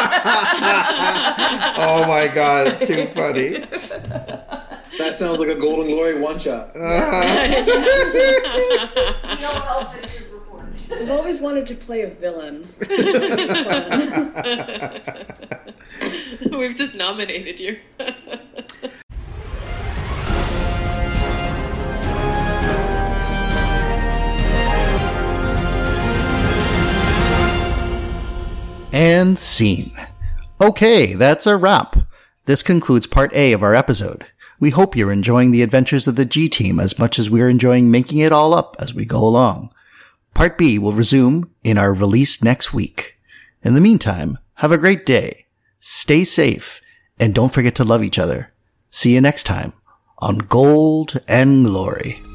Speaker 1: my god, it's too funny.
Speaker 8: That sounds like a Golden Glory one shot. Uh-huh.
Speaker 9: I've always wanted to play a villain.
Speaker 10: We've just nominated you.
Speaker 1: and scene. Okay, that's a wrap. This concludes part A of our episode. We hope you're enjoying the adventures of the G Team as much as we're enjoying making it all up as we go along. Part B will resume in our release next week. In the meantime, have a great day, stay safe, and don't forget to love each other. See you next time on Gold and Glory.